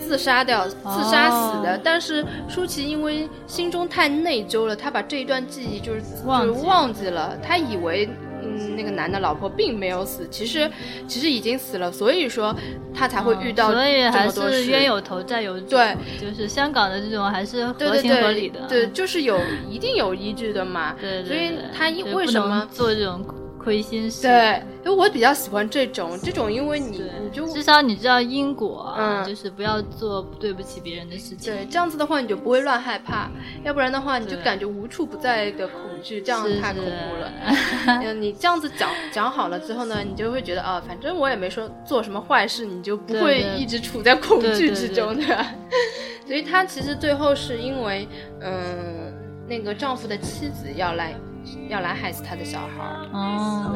自杀掉、自杀死的。但是舒淇因为心中太内疚了，她把这一段记忆就是就是忘记了，她以为嗯。那个男的老婆并没有死，其实其实已经死了，所以说他才会遇到所以还是冤有头债有主，对，就是香港的这种还是合情合理的，对，就是有一定有依据的嘛，对，所以他为什么做这种？亏心事，对，因为我比较喜欢这种，这种，因为你，你就至少你知道因果，嗯，就是不要做对不起别人的事情，对，这样子的话你就不会乱害怕，要不然的话你就感觉无处不在的恐惧，这样太恐怖了。嗯，你这样子讲讲好了之后呢，你就会觉得啊，反正我也没说做什么坏事，你就不会一直处在恐惧之中，对吧？所以他其实最后是因为，嗯，那个丈夫的妻子要来。要来害死他的小孩儿哦，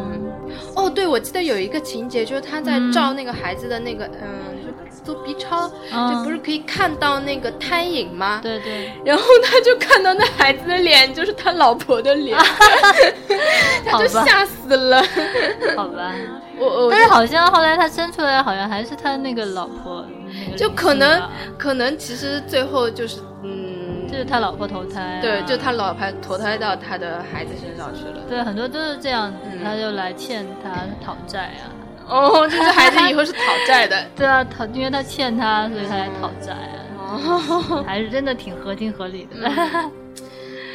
哦，对，我记得有一个情节，就是他在照那个孩子的那个，嗯，就做 B 超，就不是可以看到那个胎影吗？对对。然后他就看到那孩子的脸，就是他老婆的脸，他就吓死了。好吧，我我，但是好像后来他生出来，好像还是他那个老婆，就可能可能其实最后就是嗯。就是他老婆投胎，对，就他老婆投胎到他的孩子身上去了。对，很多都是这样子，他就来欠他讨债啊。哦，这个孩子以后是讨债的。对啊，讨，因为他欠他，所以他来讨债啊。哦，还是真的挺合情合理的。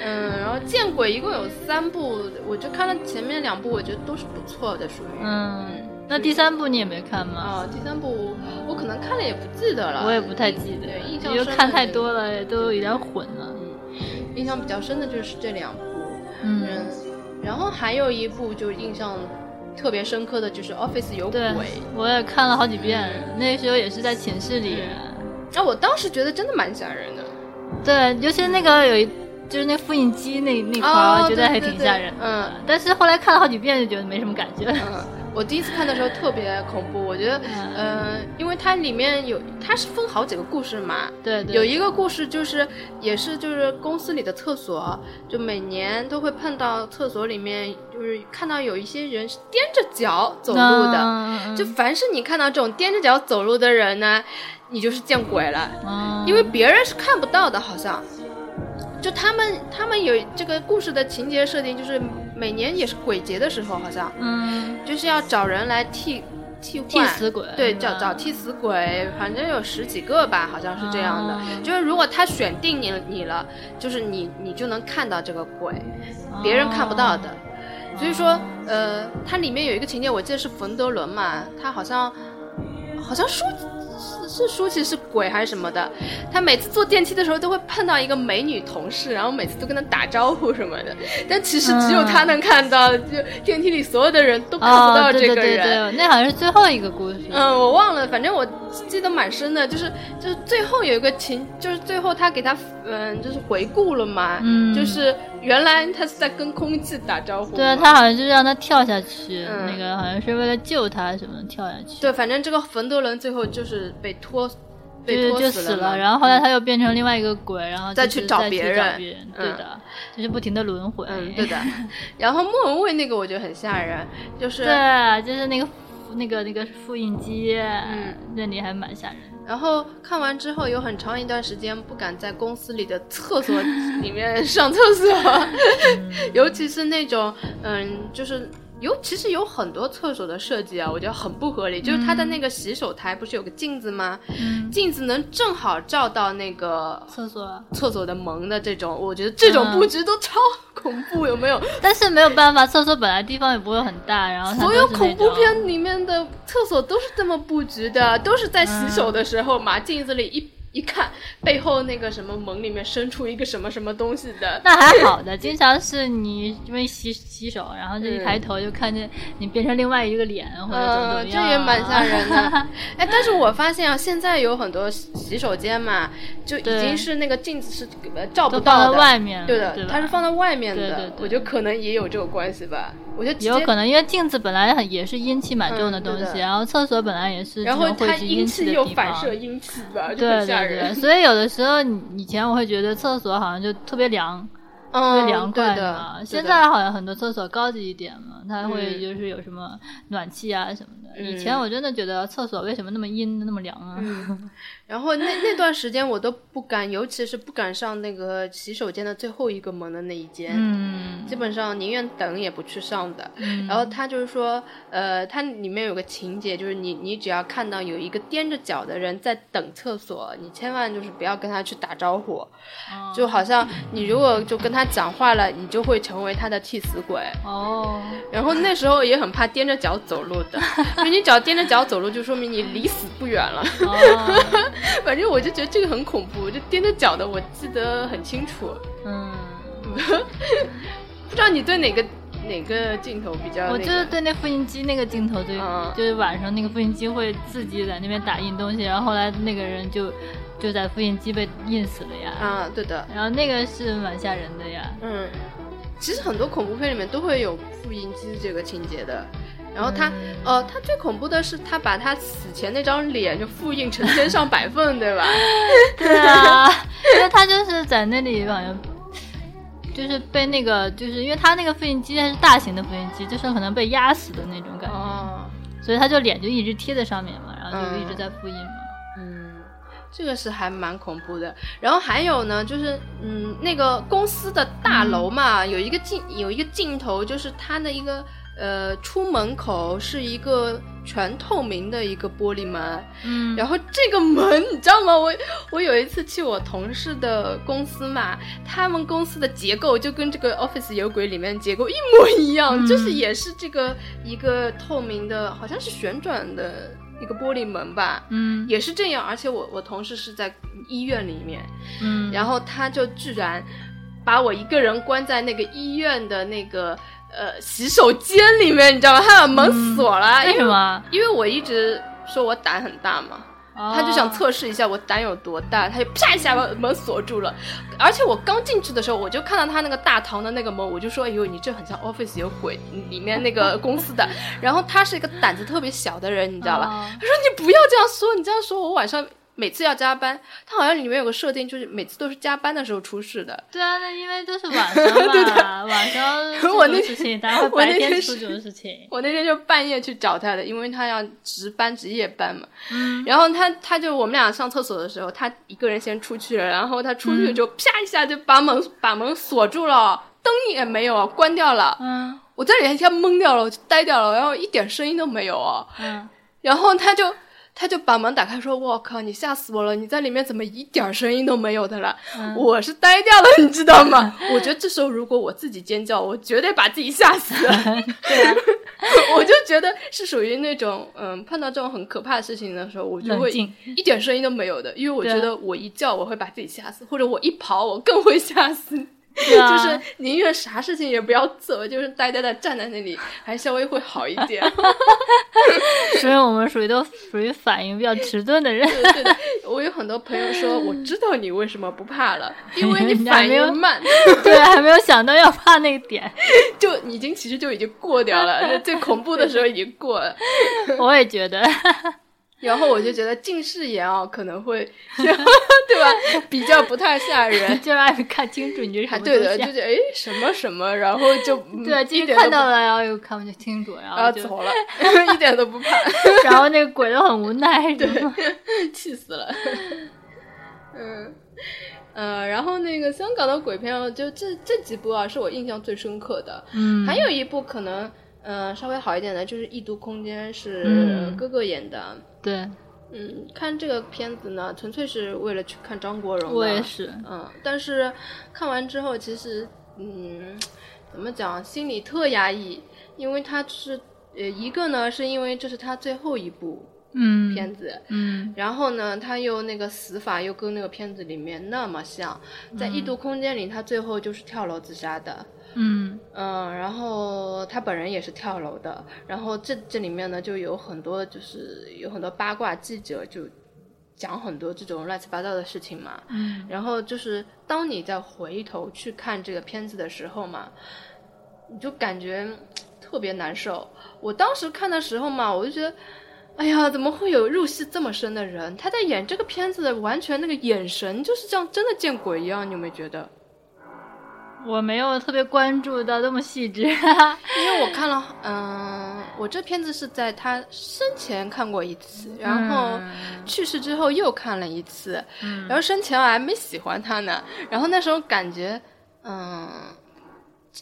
嗯，然后见鬼一共有三部，我就看了前面两部，我觉得都是不错的，属于。嗯。那第三部你也没看吗？啊，第三部我可能看了也不记得了，我也不太记得，印象因为看太多了，都有点混了。印象比较深的就是这两部，嗯，然后还有一部就印象特别深刻的就是 Office 有鬼，我也看了好几遍，那时候也是在寝室里。啊，我当时觉得真的蛮吓人的。对，尤其是那个有一，就是那复印机那那块儿，我觉得还挺吓人。嗯，但是后来看了好几遍，就觉得没什么感觉。嗯，我第一次看的时候特别恐怖，我觉得，嗯，因为它里面有，它是分好几个故事嘛。对。有一个故事就是，也是就是公司里的厕所，就每年都会碰到厕所里面，就是看到有一些人是踮着脚走路的。就凡是你看到这种踮着脚走路的人呢。你就是见鬼了，因为别人是看不到的，好像，就他们他们有这个故事的情节设定，就是每年也是鬼节的时候，好像，嗯，就是要找人来替替换。替死鬼，对，找找替死鬼，反正有十几个吧，好像是这样的。就是如果他选定你你了，就是你你就能看到这个鬼，别人看不到的。所以说，呃，它里面有一个情节，我记得是冯德伦嘛，他好像好像舒。是是舒淇是鬼还是什么的？他每次坐电梯的时候都会碰到一个美女同事，然后每次都跟他打招呼什么的。但其实只有他能看到，就电梯里所有的人都看不到这个人。对对对，那好像是最后一个故事。嗯，我忘了，反正我记得蛮深的，就是就是最后有一个情，就是最后他给他嗯，就是回顾了嘛，嗯，就是原来他是在跟空气打招呼。对啊，他好像就是让他跳下去，那个好像是为了救他什么跳下去。对，反正这个冯德伦最后就是。被拖，被拖死了，然后后来他又变成另外一个鬼，然后再去找别人，对的，就是不停的轮回，嗯，对的。然后莫文蔚那个我觉得很吓人，就是对，就是那个那个那个复印机，嗯，那里还蛮吓人。然后看完之后有很长一段时间不敢在公司里的厕所里面上厕所，尤其是那种嗯，就是。有其实有很多厕所的设计啊，我觉得很不合理。就是它的那个洗手台不是有个镜子吗？镜子能正好照到那个厕所厕所的门的这种，我觉得这种布局都超恐怖，有没有？但是没有办法，厕所本来地方也不会很大，然后所有恐怖片里面的厕所都是这么布局的，都是在洗手的时候嘛，镜子里一。一看背后那个什么门里面伸出一个什么什么东西的，那还好的，经常是你因为洗洗手，然后就一抬头就看见你变成另外一个脸或者怎么怎么样，这也蛮吓人的。哎，但是我发现啊，现在有很多洗手间嘛，就已经是那个镜子是照不到的，外面，对的，它是放在外面的。我觉得可能也有这个关系吧。我觉得有可能，因为镜子本来很也是阴气蛮重的东西，然后厕所本来也是然后它阴气又反射阴气吧，对对 所以有的时候以前我会觉得厕所好像就特别凉。特别凉快的，现在好像很多厕所高级一点嘛，它会就是有什么暖气啊什么的。以前我真的觉得厕所为什么那么阴那么凉啊？然后那那段时间我都不敢，尤其是不敢上那个洗手间的最后一个门的那一间，嗯基本上宁愿等也不去上的。然后他就是说，呃，它里面有个情节，就是你你只要看到有一个踮着脚的人在等厕所，你千万就是不要跟他去打招呼，就好像你如果就跟他。讲话了，你就会成为他的替死鬼哦。然后那时候也很怕踮着脚走路的，因为你只要踮着脚走路，就说明你离死不远了。反正我就觉得这个很恐怖，就踮着脚的，我记得很清楚。嗯，不知道你对哪个哪个镜头比较？我就是对那复印机那个镜头最，就是晚上那个复印机会自己在那边打印东西，然后后来那个人就。就在复印机被印死了呀！啊，对的。然后那个是蛮吓人的呀。嗯，其实很多恐怖片里面都会有复印机这个情节的。然后他，呃，他最恐怖的是他把他死前那张脸就复印成千上百份，对吧？对啊，因为他就是在那里好像，就是被那个，就是因为他那个复印机还是大型的复印机，就是可能被压死的那种感觉，所以他就脸就一直贴在上面嘛，然后就一直在复印嘛。嗯这个是还蛮恐怖的，然后还有呢，就是嗯，那个公司的大楼嘛，有一个镜，有一个镜头，就是他的一个呃出门口是一个全透明的一个玻璃门，嗯，然后这个门你知道吗？我我有一次去我同事的公司嘛，他们公司的结构就跟这个 Office 有鬼里面结构一模一样，就是也是这个一个透明的，好像是旋转的一个玻璃门吧，嗯，也是这样。而且我我同事是在医院里面，嗯，然后他就居然把我一个人关在那个医院的那个。呃，洗手间里面，你知道吗？他把门锁了，为什么？因为我一直说我胆很大嘛，他就想测试一下我胆有多大，他就啪一下把门锁住了。而且我刚进去的时候，我就看到他那个大堂的那个门，我就说：“哎呦，你这很像 Office 有鬼里面那个公司的。”然后他是一个胆子特别小的人，你知道吧？他说：“你不要这样说，你这样说我晚上。”每次要加班，他好像里面有个设定，就是每次都是加班的时候出事的。对啊，那因为都是晚上嘛，晚上我那事情，然后白天出这种事情。我那天就半夜去找他的，因为他要值班值夜班嘛。嗯。然后他他就我们俩上厕所的时候，他一个人先出去了，然后他出去就啪一下就把门把门锁住了，灯也没有关掉了。嗯。我在里面一下懵掉了，我就呆掉了，然后一点声音都没有哦。嗯。然后他就。他就把门打开，说：“我靠，你吓死我了！你在里面怎么一点声音都没有的了？我是呆掉了，你知道吗？我觉得这时候如果我自己尖叫，我绝对把自己吓死。对啊，我就觉得是属于那种，嗯，碰到这种很可怕的事情的时候，我就会一点声音都没有的，因为我觉得我一叫我会把自己吓死，或者我一跑我更会吓死。” 就是宁愿啥事情也不要做，就是呆呆的站在那里，还稍微会好一点。所以我们属于都属于反应比较迟钝的人。对的，我有很多朋友说，我知道你为什么不怕了，因为你 反应慢。对，还没有想到要怕那个点，就已经其实就已经过掉了，最恐怖的时候已经过了。我也觉得。然后我就觉得近视眼啊，可能会，对吧？比较不太吓人，就让你看清楚你这什么对的，就是哎什么什么，然后就 对，看到了，然后又看不清楚，然后就走了，一点都不怕。然后那个鬼都很无奈，对，气死了。嗯，呃，然后那个香港的鬼片，就这这几部啊，是我印象最深刻的。嗯，还有一部可能。嗯，稍微好一点的就是《异度空间》，是哥哥演的。对，嗯，看这个片子呢，纯粹是为了去看张国荣。我也是。嗯，但是看完之后，其实，嗯，怎么讲，心里特压抑，因为他是，呃，一个呢，是因为这是他最后一部嗯片子，嗯，然后呢，他又那个死法又跟那个片子里面那么像，在《异度空间》里，他最后就是跳楼自杀的。嗯嗯，然后他本人也是跳楼的，然后这这里面呢就有很多就是有很多八卦记者就讲很多这种乱七八糟的事情嘛，嗯，然后就是当你再回头去看这个片子的时候嘛，你就感觉特别难受。我当时看的时候嘛，我就觉得，哎呀，怎么会有入戏这么深的人？他在演这个片子的完全那个眼神就是这样，真的见鬼一样，你有没有觉得？我没有特别关注到那么细致，因为我看了，嗯，我这片子是在他生前看过一次，然后去世之后又看了一次，然后生前我还没喜欢他呢，然后那时候感觉，嗯，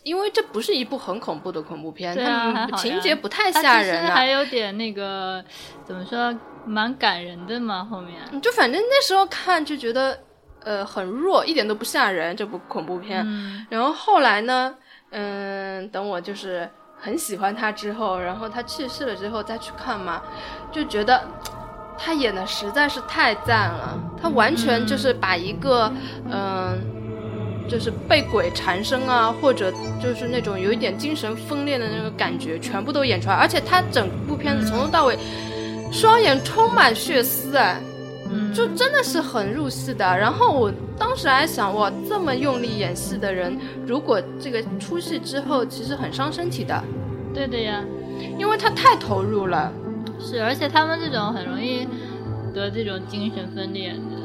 因为这不是一部很恐怖的恐怖片，它情节不太吓人，还有点那个怎么说，蛮感人的嘛，后面就反正那时候看就觉得。呃，很弱，一点都不吓人。这部恐怖片，然后后来呢，嗯，等我就是很喜欢他之后，然后他去世了之后再去看嘛，就觉得他演的实在是太赞了。他完全就是把一个，嗯，就是被鬼缠身啊，或者就是那种有一点精神分裂的那个感觉，全部都演出来。而且他整部片子从头到尾，双眼充满血丝，哎。就真的是很入戏的，然后我当时还想，哇，这么用力演戏的人，如果这个出戏之后，其实很伤身体的。对的呀，因为他太投入了。是，而且他们这种很容易得这种精神分裂的。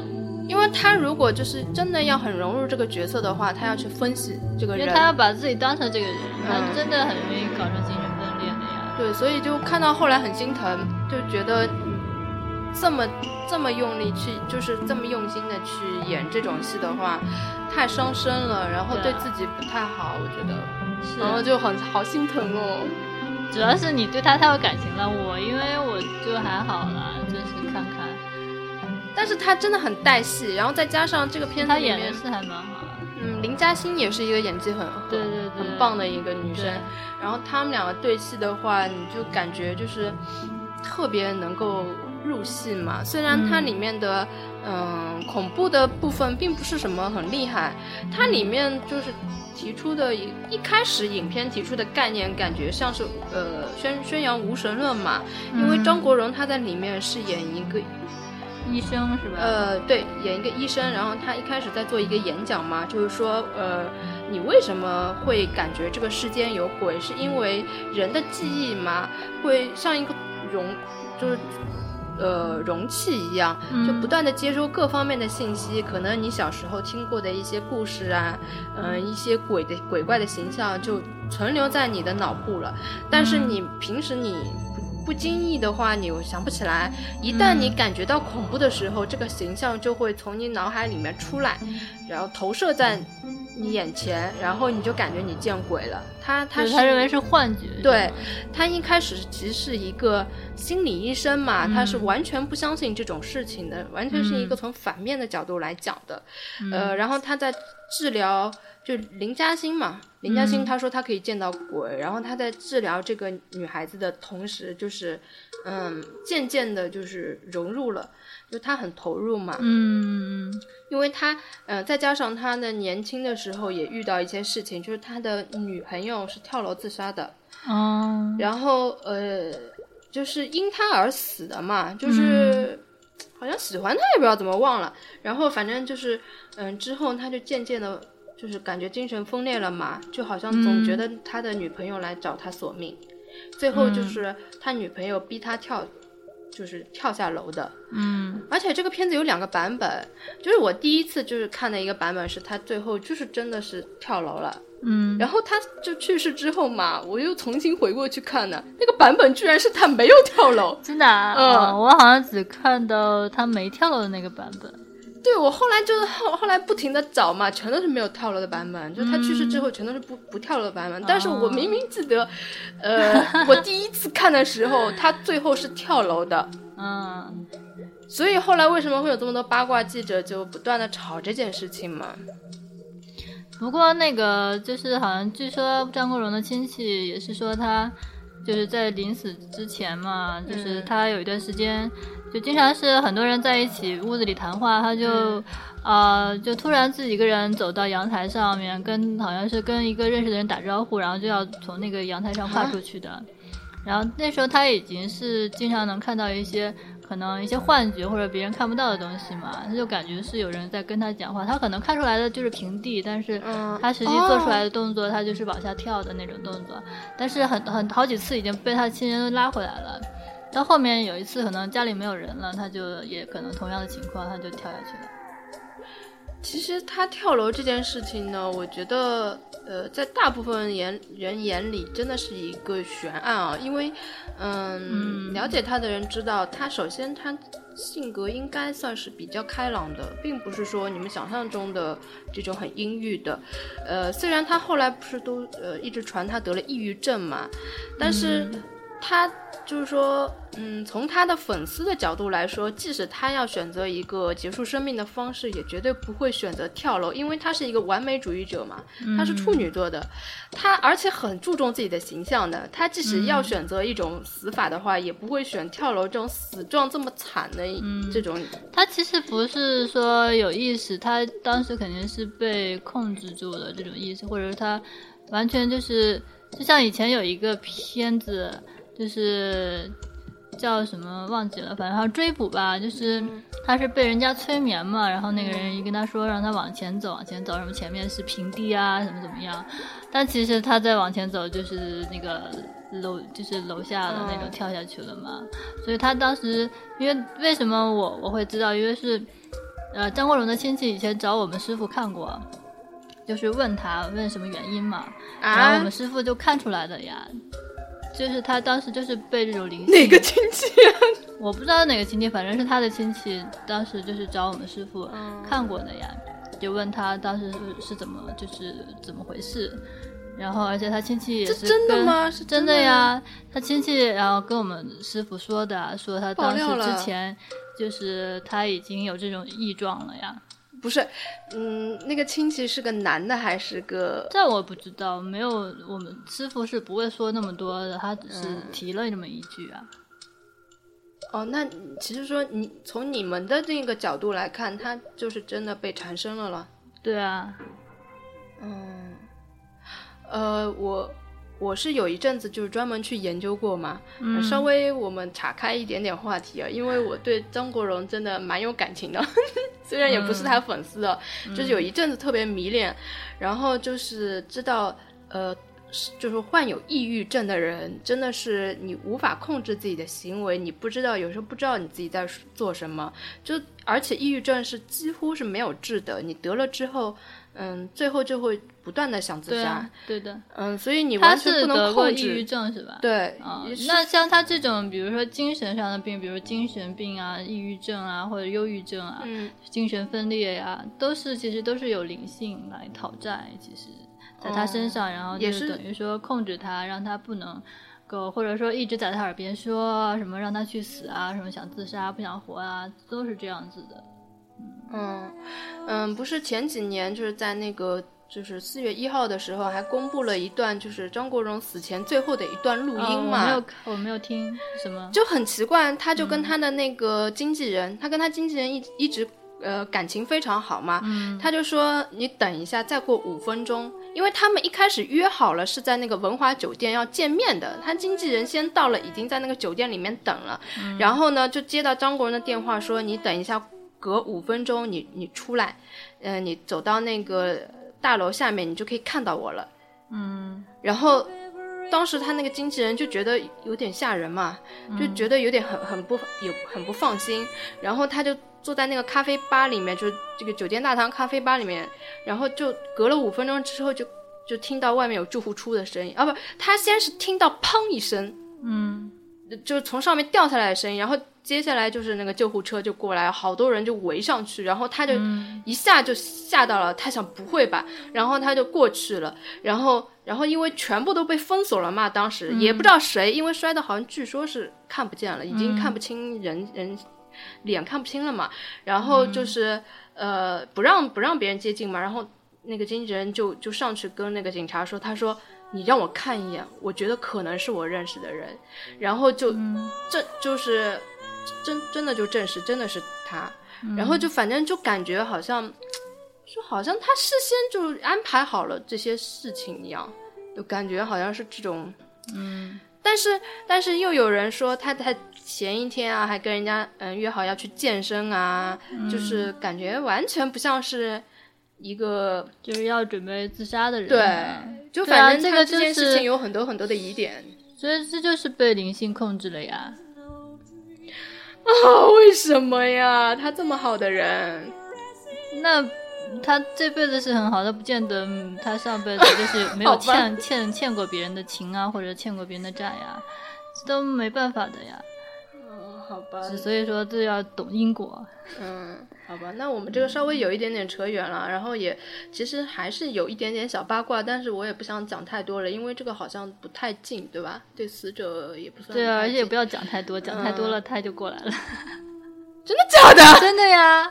因为他如果就是真的要很融入这个角色的话，他要去分析这个人，因为他要把自己当成这个人，他真的很容易搞成精神分裂的呀。对，所以就看到后来很心疼，就觉得。这么这么用力去，就是这么用心的去演这种戏的话，太伤身了，然后对自己不太好，我觉得，然后就很好心疼哦。主要是你对他太有感情了，我因为我就还好啦，就是看看。但是他真的很带戏，然后再加上这个片子里面，他演的是还蛮好。嗯，林嘉欣也是一个演技很对对对很棒的一个女生。然后他们两个对戏的话，你就感觉就是特别能够入戏嘛。虽然它里面的嗯恐怖的部分并不是什么很厉害，它里面就是。提出的一一开始影片提出的概念，感觉像是呃宣宣扬无神论嘛，因为张国荣他在里面是演一个医生是吧？呃，对，演一个医生，然后他一开始在做一个演讲嘛，就是说呃，你为什么会感觉这个世间有鬼？是因为人的记忆嘛，会像一个容，就是。呃，容器一样，就不断的接收各方面的信息。可能你小时候听过的一些故事啊，嗯，一些鬼的鬼怪的形象就存留在你的脑部了。但是你平时你不经意的话，你想不起来。一旦你感觉到恐怖的时候，这个形象就会从你脑海里面出来，然后投射在。你眼前，然后你就感觉你见鬼了。他他他认为是幻觉。对，他一开始其实是一个心理医生嘛，他是完全不相信这种事情的，完全是一个从反面的角度来讲的。呃，然后他在治疗，就林嘉欣嘛，林嘉欣他说他可以见到鬼，然后他在治疗这个女孩子的同时，就是嗯，渐渐的就是融入了。就他很投入嘛，嗯，因为他，呃，再加上他的年轻的时候也遇到一些事情，就是他的女朋友是跳楼自杀的，哦，然后呃，就是因他而死的嘛，就是好像喜欢他也不知道怎么忘了，然后反正就是，嗯，之后他就渐渐的，就是感觉精神分裂了嘛，就好像总觉得他的女朋友来找他索命，最后就是他女朋友逼他跳。就是跳下楼的，嗯，而且这个片子有两个版本，就是我第一次就是看的一个版本是他最后就是真的是跳楼了，嗯，然后他就去世之后嘛，我又重新回过去看的，那个版本居然是他没有跳楼，真的啊，嗯，我好像只看到他没跳楼的那个版本。对，我后来就是后后来不停的找嘛，全都是没有跳楼的版本，就他去世之后全都是不不跳楼的版本。但是我明明记得，呃，我第一次看的时候，他最后是跳楼的。嗯，所以后来为什么会有这么多八卦记者就不断的吵这件事情嘛？不过那个就是好像据说张国荣的亲戚也是说他就是在临死之前嘛，就是他有一段时间。就经常是很多人在一起屋子里谈话，他就，呃，就突然自己一个人走到阳台上面，跟好像是跟一个认识的人打招呼，然后就要从那个阳台上跨出去的。然后那时候他已经是经常能看到一些可能一些幻觉或者别人看不到的东西嘛，他就感觉是有人在跟他讲话。他可能看出来的就是平地，但是他实际做出来的动作，他就是往下跳的那种动作。但是很很好几次已经被他的亲人拉回来了。到后面有一次，可能家里没有人了，他就也可能同样的情况，他就跳下去了。其实他跳楼这件事情呢，我觉得，呃，在大部分眼人眼里，真的是一个悬案啊。因为，嗯，了解他的人知道，他首先他性格应该算是比较开朗的，并不是说你们想象中的这种很阴郁的。呃，虽然他后来不是都呃一直传他得了抑郁症嘛，但是。他就是说，嗯，从他的粉丝的角度来说，即使他要选择一个结束生命的方式，也绝对不会选择跳楼，因为他是一个完美主义者嘛。他是处女座的，他而且很注重自己的形象的。他即使要选择一种死法的话，也不会选跳楼这种死状这么惨的这种。他其实不是说有意识，他当时肯定是被控制住了这种意识，或者是他完全就是就像以前有一个片子。就是叫什么忘记了，反正他追捕吧，就是他是被人家催眠嘛，然后那个人一跟他说让他往前走，往前走，什么前面是平地啊，怎么怎么样，但其实他在往前走，就是那个楼，就是楼下的那种跳下去了嘛。所以他当时，因为为什么我我会知道，因为是呃张国荣的亲戚以前找我们师傅看过，就是问他问什么原因嘛，然后我们师傅就看出来的呀。就是他当时就是被这种灵性哪个亲戚？我不知道哪个亲戚，反正是他的亲戚。当时就是找我们师傅看过的呀，就问他当时是怎么就是怎么回事。然后而且他亲戚也是真的吗？是真的呀，他亲戚然后跟我们师傅说的，说他当时之前就是他已经有这种异状了呀。不是，嗯，那个亲戚是个男的还是个？这我不知道，没有，我们师傅是不会说那么多的，他只是提了那么一句啊。哦，那其实说你从你们的这个角度来看，他就是真的被缠身了了。对啊，嗯，呃，我我是有一阵子就是专门去研究过嘛，稍微我们岔开一点点话题啊，因为我对张国荣真的蛮有感情的，虽然也不是他粉丝的，就是有一阵子特别迷恋，然后就是知道呃。就是患有抑郁症的人，真的是你无法控制自己的行为，你不知道有时候不知道你自己在做什么，就而且抑郁症是几乎是没有治的，你得了之后，嗯，最后就会不断的想自杀，对的，嗯，所以你完全不能控制。抑郁症是吧？对，那像他这种，比如说精神上的病，比如精神病啊、抑郁症啊或者忧郁症啊、精神分裂呀，都是其实都是有灵性来讨债，其实。在他身上，然后就是等于说控制他，让他不能够，或者说一直在他耳边说什么让他去死啊，什么想自杀不想活啊，都是这样子的。嗯嗯，不是前几年就是在那个就是四月一号的时候，还公布了一段就是张国荣死前最后的一段录音嘛？我没有，我没有听什么，就很奇怪，他就跟他的那个经纪人，他跟他经纪人一一直呃感情非常好嘛，他就说你等一下，再过五分钟。因为他们一开始约好了是在那个文华酒店要见面的，他经纪人先到了，已经在那个酒店里面等了，然后呢就接到张国荣的电话说你等一下，隔五分钟你你出来，嗯，你走到那个大楼下面，你就可以看到我了，嗯，然后当时他那个经纪人就觉得有点吓人嘛，就觉得有点很很不有很不放心，然后他就。坐在那个咖啡吧里面，就是这个酒店大堂咖啡吧里面，然后就隔了五分钟之后，就就听到外面有救护车的声音。啊，不，他先是听到砰一声，嗯，就是从上面掉下来的声音，然后接下来就是那个救护车就过来，好多人就围上去，然后他就一下就吓到了，他想不会吧，然后他就过去了，然后然后因为全部都被封锁了嘛，当时也不知道谁，因为摔的好像据说是看不见了，已经看不清人人。脸看不清了嘛，然后就是呃不让不让别人接近嘛，然后那个经纪人就就上去跟那个警察说，他说你让我看一眼，我觉得可能是我认识的人，然后就这就是真真的就证实真的是他，然后就反正就感觉好像就好像他事先就安排好了这些事情一样，就感觉好像是这种嗯。但是，但是又有人说他他前一天啊，还跟人家嗯约好要去健身啊，就是感觉完全不像是一个就是要准备自杀的人。对，就反正这个这件事情有很多很多的疑点，所以这就是被灵性控制了呀。啊，为什么呀？他这么好的人，那。他这辈子是很好他，不见得他上辈子就是没有 欠欠欠过别人的情啊，或者欠过别人的债呀，这都没办法的呀。嗯，好吧。所以说这要懂因果。嗯，好吧，那我们这个稍微有一点点扯远了，然后也其实还是有一点点小八卦，但是我也不想讲太多了，因为这个好像不太近，对吧？对死者也不算。对啊，而且也不要讲太多，讲太多了他就过来了。真的假的？真的呀，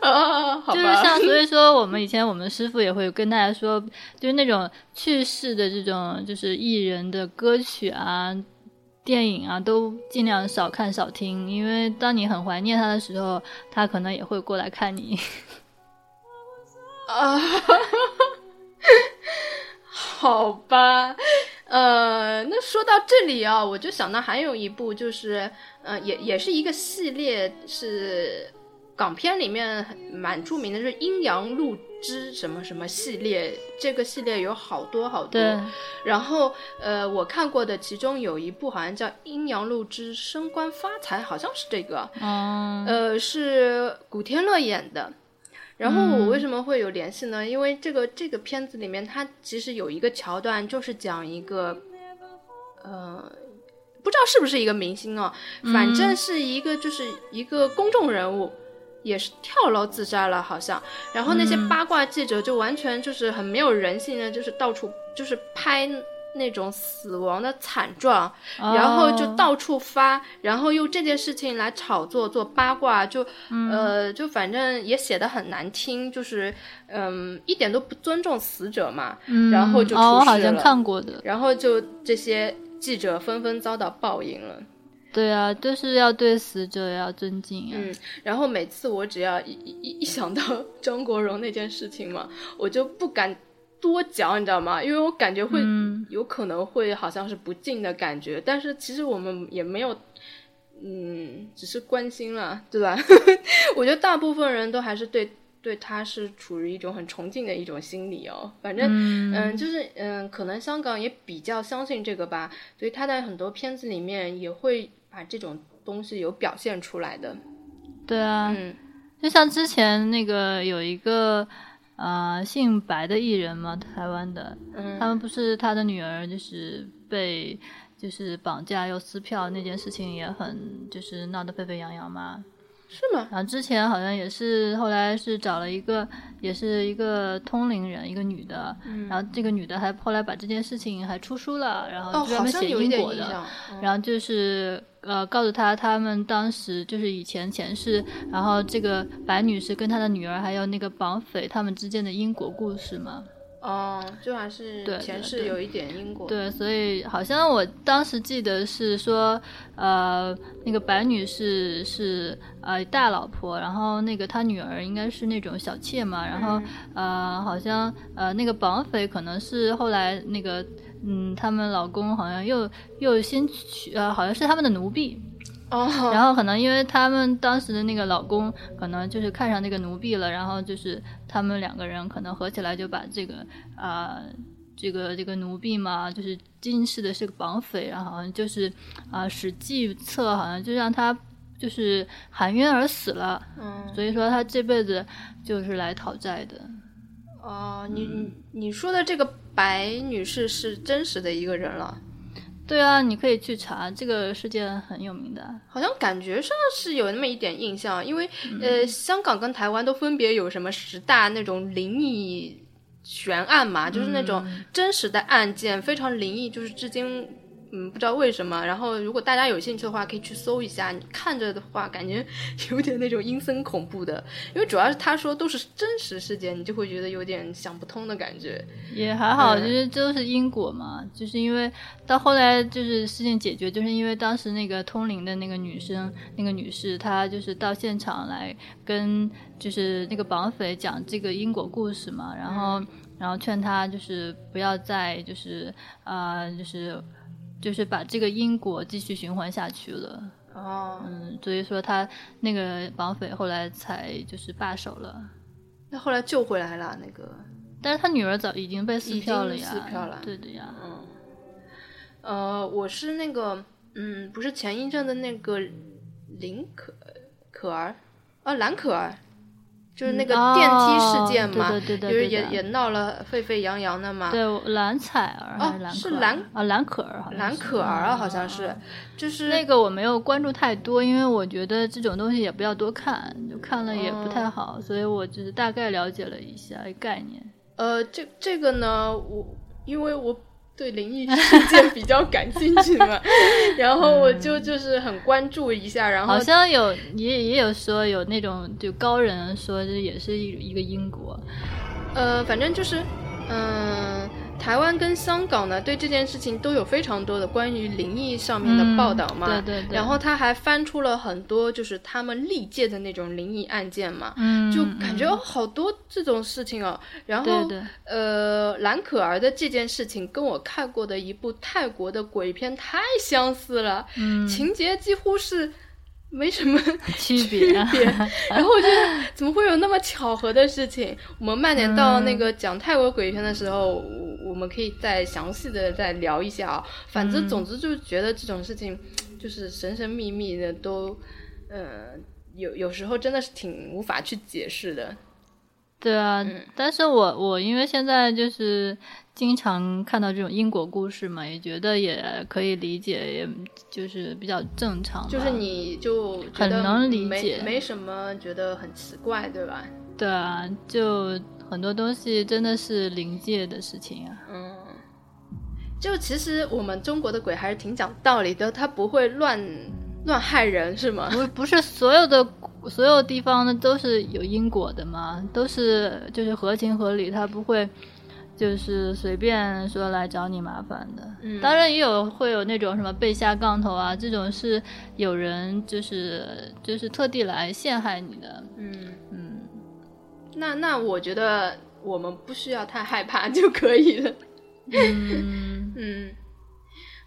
啊，就是像所以说，我们以前我们师傅也会跟大家说，就是那种去世的这种就是艺人的歌曲啊、电影啊，都尽量少看少听，因为当你很怀念他的时候，他可能也会过来看你。啊，好吧。呃，那说到这里啊，我就想到还有一部，就是，呃，也也是一个系列，是港片里面蛮著名的，就是《阴阳路之什么什么系列》。这个系列有好多好多。然后，呃，我看过的其中有一部好像叫《阴阳路之升官发财》，好像是这个。呃，是古天乐演的。然后我为什么会有联系呢？因为这个这个片子里面，它其实有一个桥段，就是讲一个，呃，不知道是不是一个明星哦，反正是一个就是一个公众人物，也是跳楼自杀了，好像。然后那些八卦记者就完全就是很没有人性的，就是到处就是拍。那种死亡的惨状，然后就到处发，然后用这件事情来炒作做八卦，就呃，就反正也写的很难听，就是嗯，一点都不尊重死者嘛。然后就出事了。好像看过的。然后就这些记者纷纷遭到报应了。对啊，就是要对死者要尊敬啊。嗯，然后每次我只要一一一想到 张国荣那件事情嘛，我就不敢。多讲，你知道吗？因为我感觉会有可能会好像是不敬的感觉，但是其实我们也没有，嗯，只是关心了，对吧？我觉得大部分人都还是对对他是处于一种很崇敬的一种心理哦。反正嗯，就是嗯，可能香港也比较相信这个吧，所以他在很多片子里面也会把这种东西有表现出来的。对啊，嗯，就像之前那个有一个。呃，姓白的艺人嘛，台湾的，他们不是他的女儿，就是被就是绑架又撕票那件事情也很就是闹得沸沸扬扬嘛。是吗？然后之前好像也是，后来是找了一个，也是一个通灵人，一个女的。嗯。然后这个女的还后来把这件事情还出书了，然后专门写因果的。然后就是呃，告诉他他们当时就是以前前世，然后这个白女士跟她的女儿还有那个绑匪他们之间的因果故事嘛。哦，就还是前世有一点因果。对，所以好像我当时记得是说，呃，那个白女士是呃大老婆，然后那个她女儿应该是那种小妾嘛，然后呃，好像呃那个绑匪可能是后来那个嗯，他们老公好像又又先娶呃，好像是他们的奴婢。哦，然后可能因为他们当时的那个老公可能就是看上那个奴婢了，然后就是他们两个人可能合起来就把这个啊这个这个奴婢嘛，就是今世的是个绑匪，然后好像就是啊使计策，好像就让他就是含冤而死了。嗯，所以说他这辈子就是来讨债的。哦，你你说的这个白女士是真实的一个人了。对啊，你可以去查这个事件很有名的，好像感觉上是有那么一点印象，因为呃，香港跟台湾都分别有什么十大那种灵异悬案嘛，就是那种真实的案件，非常灵异，就是至今。嗯，不知道为什么。然后，如果大家有兴趣的话，可以去搜一下。你看着的话，感觉 有点那种阴森恐怖的，因为主要是他说都是真实事件，你就会觉得有点想不通的感觉。也还好，就是都是因果嘛。就是因为到后来就是事情解决，就是因为当时那个通灵的那个女生，那个女士，她就是到现场来跟就是那个绑匪讲这个因果故事嘛。然后，然后劝他就是不要再就是啊，就是。就是把这个因果继续循环下去了哦，嗯，所以说他那个绑匪后来才就是罢手了，那后来救回来了那个，但是他女儿早已经被撕票了呀，撕票了，对的呀，嗯，呃，我是那个，嗯，不是前一阵的那个林可可儿，啊，蓝可儿。就是那个电梯事件嘛，就是也也闹了沸沸扬扬的嘛。对，蓝采儿哦，是蓝啊，蓝可儿，蓝可儿啊，好像是，就是那个我没有关注太多，因为我觉得这种东西也不要多看，就看了也不太好，所以我就是大概了解了一下概念。呃，这这个呢，我因为我。对灵异事件比较感兴趣嘛，然后我就就是很关注一下，然后好像有也也有说有那种就高人说这也是一一个因果，呃，反正就是嗯。台湾跟香港呢，对这件事情都有非常多的关于灵异上面的报道嘛。对对对。然后他还翻出了很多，就是他们历届的那种灵异案件嘛。嗯。就感觉好多这种事情哦。然后，呃，蓝可儿的这件事情跟我看过的一部泰国的鬼片太相似了。嗯。情节几乎是。没什么 区别，然后我觉得怎么会有那么巧合的事情？我们慢点到那个讲泰国鬼片的时候，我们可以再详细的再聊一下啊。反正总之就是觉得这种事情就是神神秘秘的，都呃有有时候真的是挺无法去解释的。对啊，但是我我因为现在就是经常看到这种因果故事嘛，也觉得也可以理解，也就是比较正常。就是你就很能理解，没什么觉得很奇怪，对吧？对啊，就很多东西真的是临界的事情啊。嗯，就其实我们中国的鬼还是挺讲道理的，他不会乱乱害人，是吗？不，不是所有的所有地方呢都是有因果的嘛，都是就是合情合理，他不会。就是随便说来找你麻烦的，当然也有会有那种什么被下杠头啊，这种是有人就是就是特地来陷害你的。嗯嗯，那那我觉得我们不需要太害怕就可以了。嗯 嗯，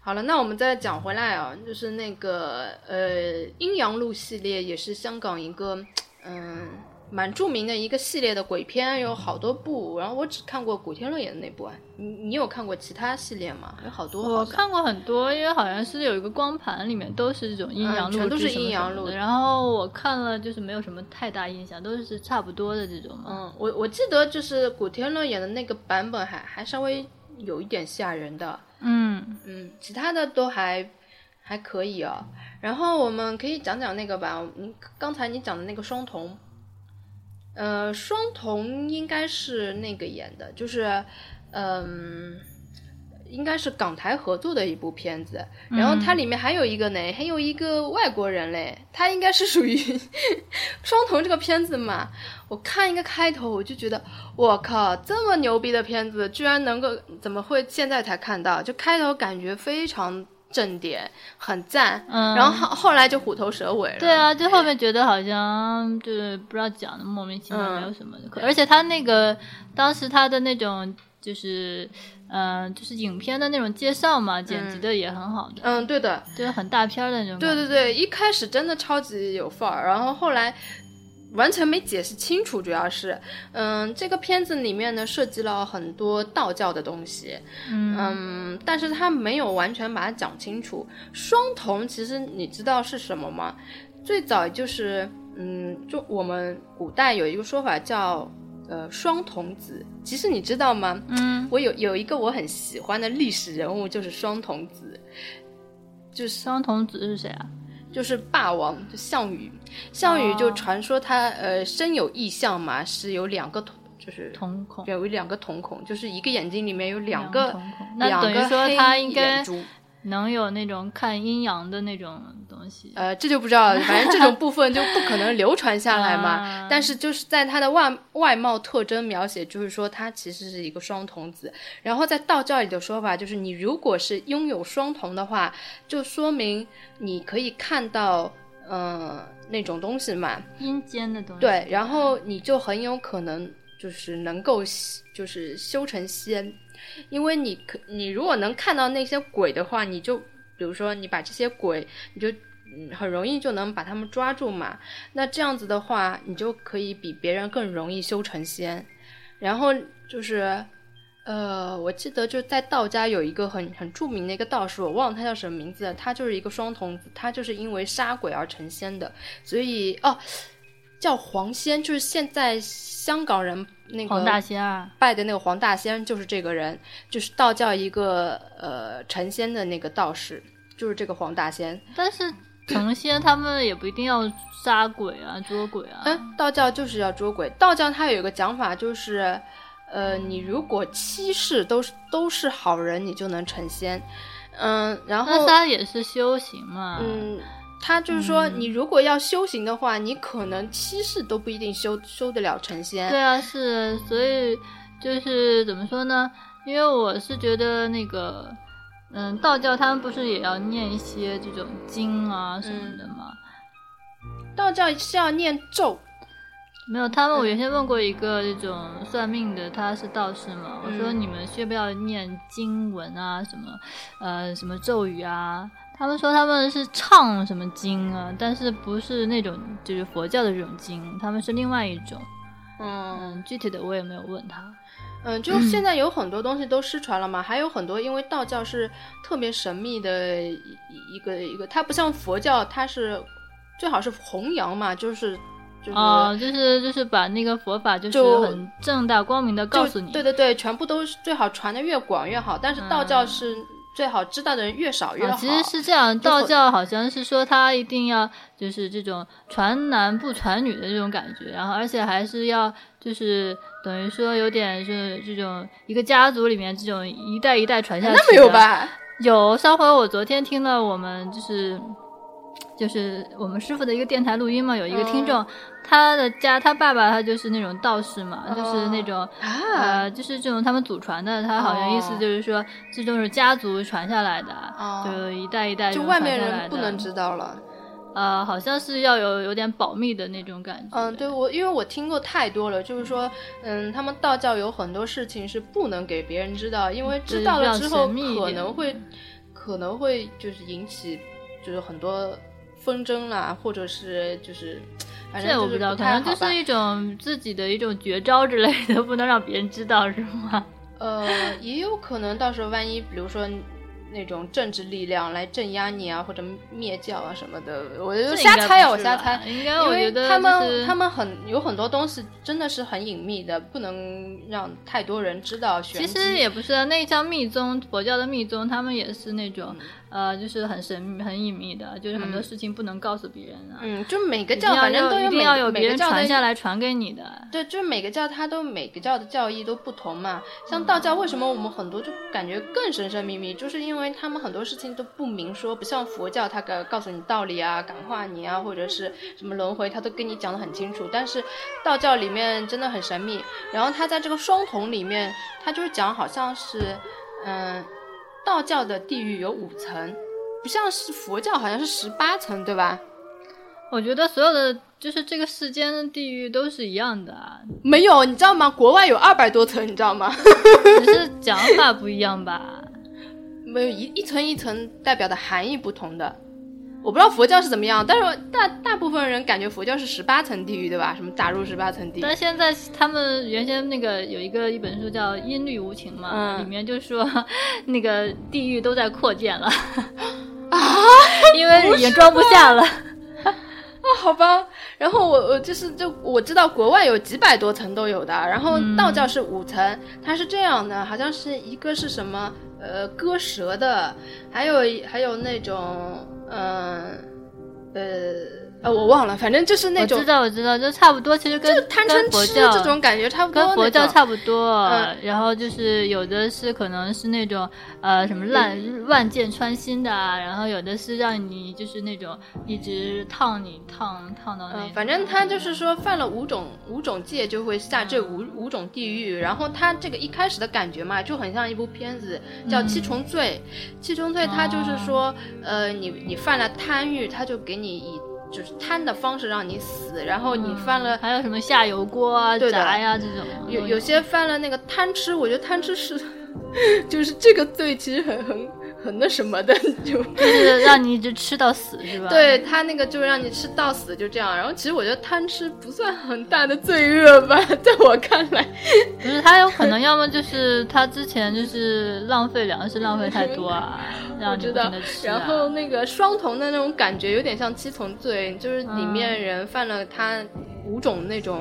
好了，那我们再讲回来啊，就是那个呃阴阳路系列也是香港一个嗯。蛮著名的一个系列的鬼片，有好多部，然后我只看过古天乐演的那部啊。你你有看过其他系列吗？有好多。我看过很多，因为好像是有一个光盘，里面都是这种阴阳路，全都是阴阳路。然后我看了，就是没有什么太大印象，都是差不多的这种。嗯，我我记得就是古天乐演的那个版本还还稍微有一点吓人的。嗯嗯，其他的都还还可以啊。然后我们可以讲讲那个吧，你刚才你讲的那个双瞳。呃，双瞳应该是那个演的，就是，嗯，应该是港台合作的一部片子。然后它里面还有一个呢，还有一个外国人嘞，他应该是属于 双瞳这个片子嘛。我看一个开头，我就觉得，我靠，这么牛逼的片子，居然能够怎么会现在才看到？就开头感觉非常。正点很赞，嗯，然后后后来就虎头蛇尾了。对啊，就后面觉得好像就是不知道讲的莫名其妙，没有什么。而且他那个当时他的那种就是，嗯，就是影片的那种介绍嘛，剪辑的也很好的。嗯，对的，就是很大片的那种。对对对，一开始真的超级有范儿，然后后来。完全没解释清楚，主要是，嗯，这个片子里面呢涉及了很多道教的东西，嗯，但是他没有完全把它讲清楚。双瞳其实你知道是什么吗？最早就是，嗯，就我们古代有一个说法叫，呃，双瞳子。其实你知道吗？嗯，我有有一个我很喜欢的历史人物就是双瞳子，就是双瞳子是谁啊？就是霸王，就项羽。项羽就传说他呃身有异象嘛，是有两个瞳，就是瞳孔，有两个瞳孔，就是一个眼睛里面有两个瞳孔。那等于说他应该能有那种看阴阳的那种。东西，呃，这就不知道，反正这种部分就不可能流传下来嘛。但是就是在他的外外貌特征描写，就是说他其实是一个双瞳子。然后在道教里的说法就是，你如果是拥有双瞳的话，就说明你可以看到，嗯，那种东西嘛，阴间的东西。对，然后你就很有可能就是能够就是修成仙，因为你可你如果能看到那些鬼的话，你就比如说你把这些鬼，你就。嗯，很容易就能把他们抓住嘛。那这样子的话，你就可以比别人更容易修成仙。然后就是，呃，我记得就在道家有一个很很著名的一个道士，我忘了他叫什么名字，他就是一个双童子，他就是因为杀鬼而成仙的。所以哦，叫黄仙，就是现在香港人那个黄大仙拜的那个黄大仙，就是这个人，就是道教一个呃成仙的那个道士，就是这个黄大仙。但是。成仙他们也不一定要杀鬼啊，捉鬼啊。嗯，道教就是要捉鬼。道教它有一个讲法，就是，呃，你如果七世都是都是好人，你就能成仙。嗯，然后他也是修行嘛。嗯，他就是说，你如果要修行的话，你可能七世都不一定修修得了成仙。对啊，是，所以就是怎么说呢？因为我是觉得那个。嗯，道教他们不是也要念一些这种经啊什么的吗？道教是要念咒，没有。他们我原先问过一个这种算命的，他是道士嘛。我说你们需不要念经文啊，什么呃什么咒语啊？他们说他们是唱什么经啊，但是不是那种就是佛教的这种经，他们是另外一种。嗯，具体的我也没有问他。嗯，就现在有很多东西都失传了嘛，还有很多，因为道教是特别神秘的一一个一个，它不像佛教，它是最好是弘扬嘛，就是就是哦，就是就是把那个佛法就是很正大光明的告诉你，对对对，全部都是最好传的越广越好。但是道教是最好知道的人越少越好。其实是这样，道教好像是说他一定要就是这种传男不传女的这种感觉，然后而且还是要就是等于说有点是这种一个家族里面这种一代一代传下去。那没有吧？有上回我昨天听了我们就是就是我们师傅的一个电台录音嘛，有一个听众。他的家，他爸爸他就是那种道士嘛，就是那种呃，就是这种他们祖传的。他好像意思就是说，这种是家族传下来的，就一代一代就外面人不能知道了。呃，好像是要有有点保密的那种感觉。嗯，对我，因为我听过太多了，就是说，嗯，他们道教有很多事情是不能给别人知道，因为知道了之后可能会可能会就是引起就是很多纷争啦，或者是就是。这我不知道，可能就是一种自己的一种绝招之类的，不能让别人知道，是吗？呃，也有可能到时候万一，比如说。那种政治力量来镇压你啊，或者灭教啊什么的，我就瞎猜啊，我瞎猜。应该我觉得他们他们很有很多东西真的是很隐秘的，不能让太多人知道。其实也不是，那叫密宗，佛教的密宗，他们也是那种呃，就是很神秘、很隐秘的，就是很多事情不能告诉别人啊。嗯，就每个教反正都一定要有别人传下来传给你的。对，就是每个教它都每个教的教义都不同嘛。像道教，为什么我们很多就感觉更神神秘秘，就是因为。他们很多事情都不明说，不像佛教，他告告诉你道理啊，感化你啊，或者是什么轮回，他都跟你讲的很清楚。但是道教里面真的很神秘。然后他在这个双瞳里面，他就是讲好像是，嗯，道教的地狱有五层，不像是佛教好像是十八层，对吧？我觉得所有的就是这个世间的地狱都是一样的。没有，你知道吗？国外有二百多层，你知道吗？只是讲法不一样吧。没有一一层一层代表的含义不同的，我不知道佛教是怎么样，但是大大部分人感觉佛教是十八层地狱，对吧？什么打入十八层地狱？但现在他们原先那个有一个一本书叫《音律无情》嘛，里面就说那个地狱都在扩建了啊，因为也装不下了啊，好吧。然后我我就是就我知道国外有几百多层都有的，然后道教是五层，它是这样的，好像是一个是什么？呃，割舌的，还有还有那种，嗯，呃，呃，我忘了，反正就是那种，我知道，我知道，就差不多，其实跟贪嗔痴这种感觉差不多，跟佛教差不多。然后就是有的是可能是那种，呃，什么烂万箭穿心的，然后有的是让你就是那种一直烫你烫烫到那。反正他就是说犯了五种五种戒就会下这五五种地狱。然后他这个一开始的感觉嘛，就很像一部片子叫七重罪。七重罪他就是说，呃，你你犯了贪欲，他就给你以。就是贪的方式让你死，然后你犯了还有什么下油锅啊、炸呀这种，有有些犯了那个贪吃，我觉得贪吃是，就是这个罪其实很很很那什么的，就就是让你一直吃到死是吧？对他那个就让你吃到死就这样，然后其实我觉得贪吃不算很大的罪恶吧，在我看来，不是他有可能要么就是他之前就是浪费粮食浪费太多啊。我知道，然后那个双瞳的那种感觉有点像七重罪，就是里面人犯了他五种那种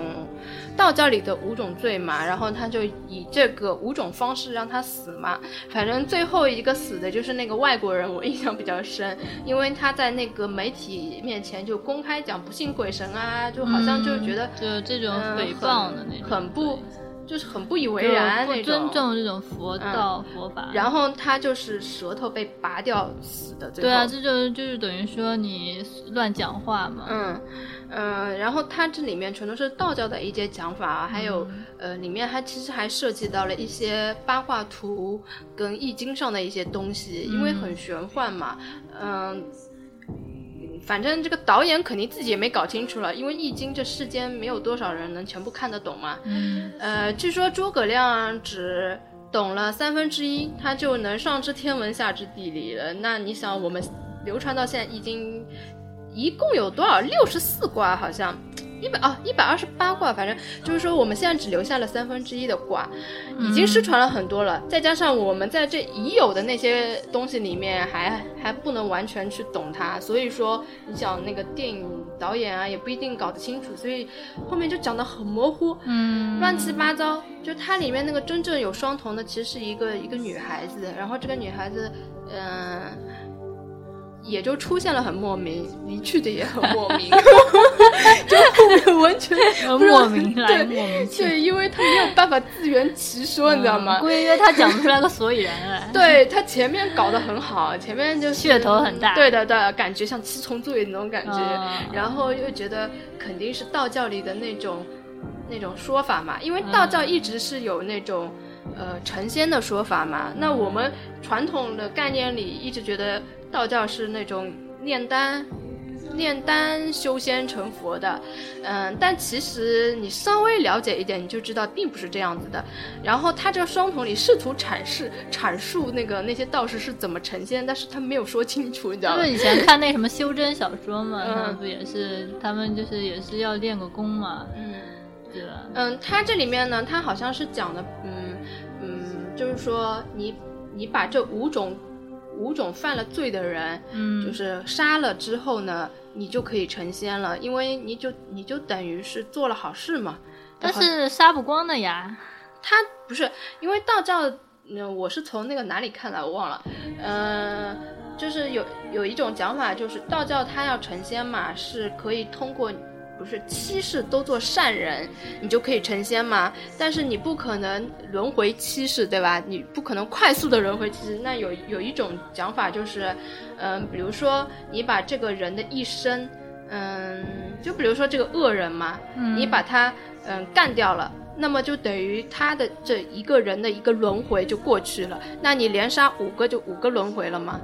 道教里的五种罪嘛，然后他就以这个五种方式让他死嘛。反正最后一个死的就是那个外国人，我印象比较深，因为他在那个媒体面前就公开讲不信鬼神啊，就好像就觉得就这种诽谤的那种，很不。就是很不以为然那种，不尊重这种佛道佛法。然后他就是舌头被拔掉死的。对啊，这就就是等于说你乱讲话嘛。嗯嗯，然后它这里面全都是道教的一些讲法，还有呃，里面还其实还涉及到了一些八卦图跟易经上的一些东西，因为很玄幻嘛。嗯。反正这个导演肯定自己也没搞清楚了，因为《易经》这世间没有多少人能全部看得懂嘛。嗯。呃，据说诸葛亮只懂了三分之一，他就能上知天文下知地理了。那你想，我们流传到现在《易经》一共有多少？六十四卦好像，一百哦，一百二十八卦，反正就是说我们现在只留下了三分之一的卦，已经失传了很多了。再加上我们在这已有的那些东西里面还还不能完全去懂它，所以说你想那个电影导演啊也不一定搞得清楚，所以后面就讲得很模糊，嗯，乱七八糟。就它里面那个真正有双瞳的，其实是一个一个女孩子，然后这个女孩子，嗯。也就出现了很莫名，离去的也很莫名，就后面完全 莫名来莫名去。对，因为他没有办法自圆其说，你知道吗？因为他讲不出来个所以然来。对他前面搞得很好，前面就噱头很大。对的，对，感觉像七重罪那种感觉，然后又觉得肯定是道教里的那种那种说法嘛，因为道教一直是有那种呃成仙的说法嘛。那我们传统的概念里一直觉得。道教是那种炼丹、炼丹修仙成佛的，嗯，但其实你稍微了解一点，你就知道并不是这样子的。然后他这个双瞳里试图阐释、阐述那个那些道士是怎么成仙，但是他没有说清楚，你知道吗？就以前看那什么修真小说嘛，他们不也是，他们就是也是要练个功嘛，嗯，对吧？嗯，他这里面呢，他好像是讲的，嗯嗯，就是说你你把这五种。五种犯了罪的人，嗯，就是杀了之后呢，你就可以成仙了，因为你就你就等于是做了好事嘛。但是杀不光的呀，他不是因为道教，嗯，我是从那个哪里看来我忘了，嗯，就是有有一种讲法，就是道教他要成仙嘛，是可以通过。不是七世都做善人，你就可以成仙吗？但是你不可能轮回七世，对吧？你不可能快速的轮回七世。那有有一种讲法就是，嗯，比如说你把这个人的一生，嗯，就比如说这个恶人嘛，你把他嗯干掉了，那么就等于他的这一个人的一个轮回就过去了。那你连杀五个就五个轮回了吗？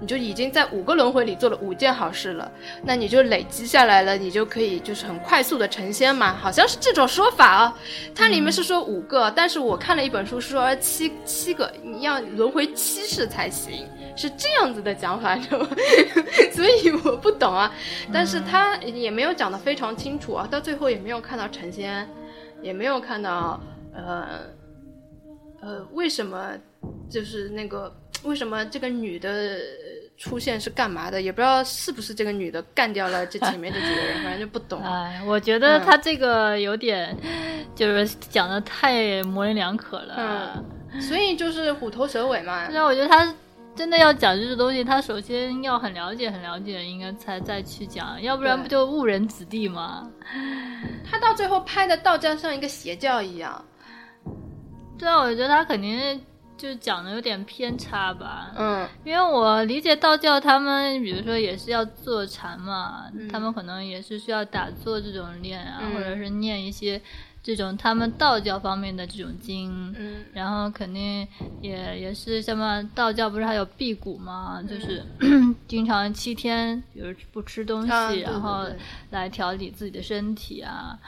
你就已经在五个轮回里做了五件好事了，那你就累积下来了，你就可以就是很快速的成仙嘛，好像是这种说法啊。它里面是说五个，但是我看了一本书说七七个，你要轮回七世才行，是这样子的讲法，知道吗？所以我不懂啊，但是他也没有讲的非常清楚啊，到最后也没有看到成仙，也没有看到呃呃为什么就是那个。为什么这个女的出现是干嘛的？也不知道是不是这个女的干掉了这前面这几个人，反正就不懂。哎，我觉得他这个有点就是讲的太模棱两可了。嗯，所以就是虎头蛇尾嘛。对啊我觉得他真的要讲这个东西，他首先要很了解、很了解，应该才再去讲，要不然不就误人子弟吗？他到最后拍的道教像一个邪教一样。对啊，我觉得他肯定。就讲的有点偏差吧，嗯，因为我理解道教他们，比如说也是要坐禅嘛，他们可能也是需要打坐这种练啊，或者是念一些这种他们道教方面的这种经，嗯，然后肯定也也是什么道教不是还有辟谷嘛，就是 经常七天比如不吃东西，然后来调理自己的身体啊，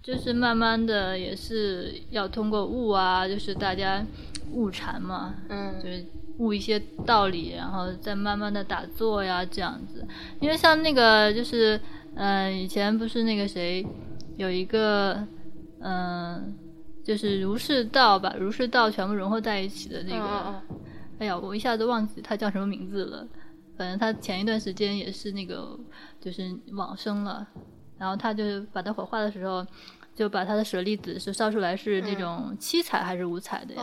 就是慢慢的也是要通过悟啊，就是大家。悟禅嘛，嗯，就是悟一些道理，然后再慢慢的打坐呀，这样子。因为像那个，就是，嗯，以前不是那个谁，有一个，嗯，就是儒释道把儒释道全部融合在一起的那个，哎呀，我一下子忘记他叫什么名字了。反正他前一段时间也是那个，就是往生了，然后他就把他火化的时候。就把他的舍利子是烧出来是那种七彩还是五彩的呀？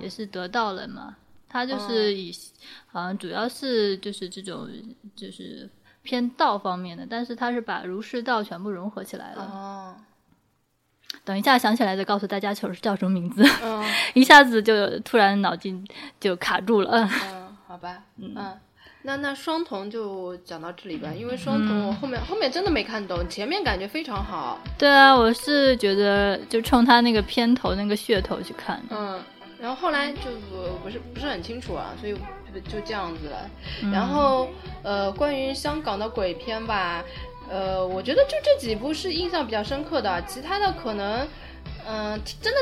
也是得到了嘛。他就是以好像主要是就是这种就是偏道方面的，但是他是把儒释道全部融合起来了。哦。等一下想起来再告诉大家球是叫什么名字。嗯。一下子就突然脑筋就卡住了。嗯，好吧。嗯。那那双瞳就讲到这里吧，因为双瞳我后面后面真的没看懂，前面感觉非常好。对啊，我是觉得就冲他那个片头那个噱头去看。嗯，然后后来就不是不是很清楚啊，所以就这样子了。然后呃，关于香港的鬼片吧，呃，我觉得就这几部是印象比较深刻的，其他的可能嗯真的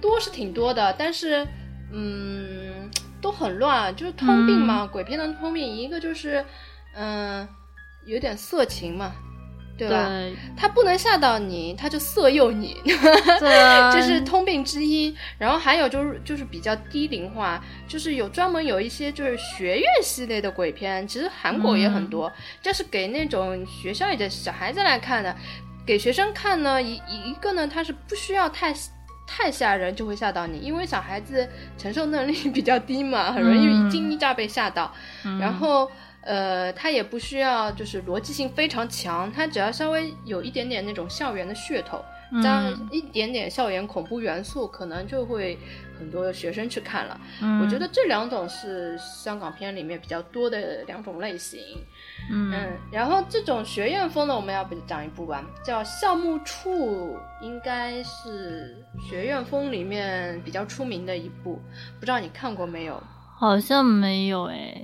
多是挺多的，但是嗯。都很乱，就是通病嘛，鬼片的通病，一个就是，嗯，有点色情嘛，对。对吧？他不能吓到你，他就色诱你，对，这是通病之一。然后还有就是就是比较低龄化，就是有专门有一些就是学院系列的鬼片，其实韩国也很多，就是给那种学校里的小孩子来看的。给学生看呢，一一个呢，他是不需要太太吓人就会吓到你，因为小孩子承受能力 比较低嘛，很容易一惊一乍被吓到。然后，呃，他也不需要就是逻辑性非常强，他只要稍微有一点点那种校园的噱头。加一点点校园恐怖元素，可能就会很多学生去看了。我觉得这两种是香港片里面比较多的两种类型。嗯，然后这种学院风的，我们要不讲一部吧，叫《校木处》，应该是学院风里面比较出名的一部，不知道你看过没有？好像没有哎。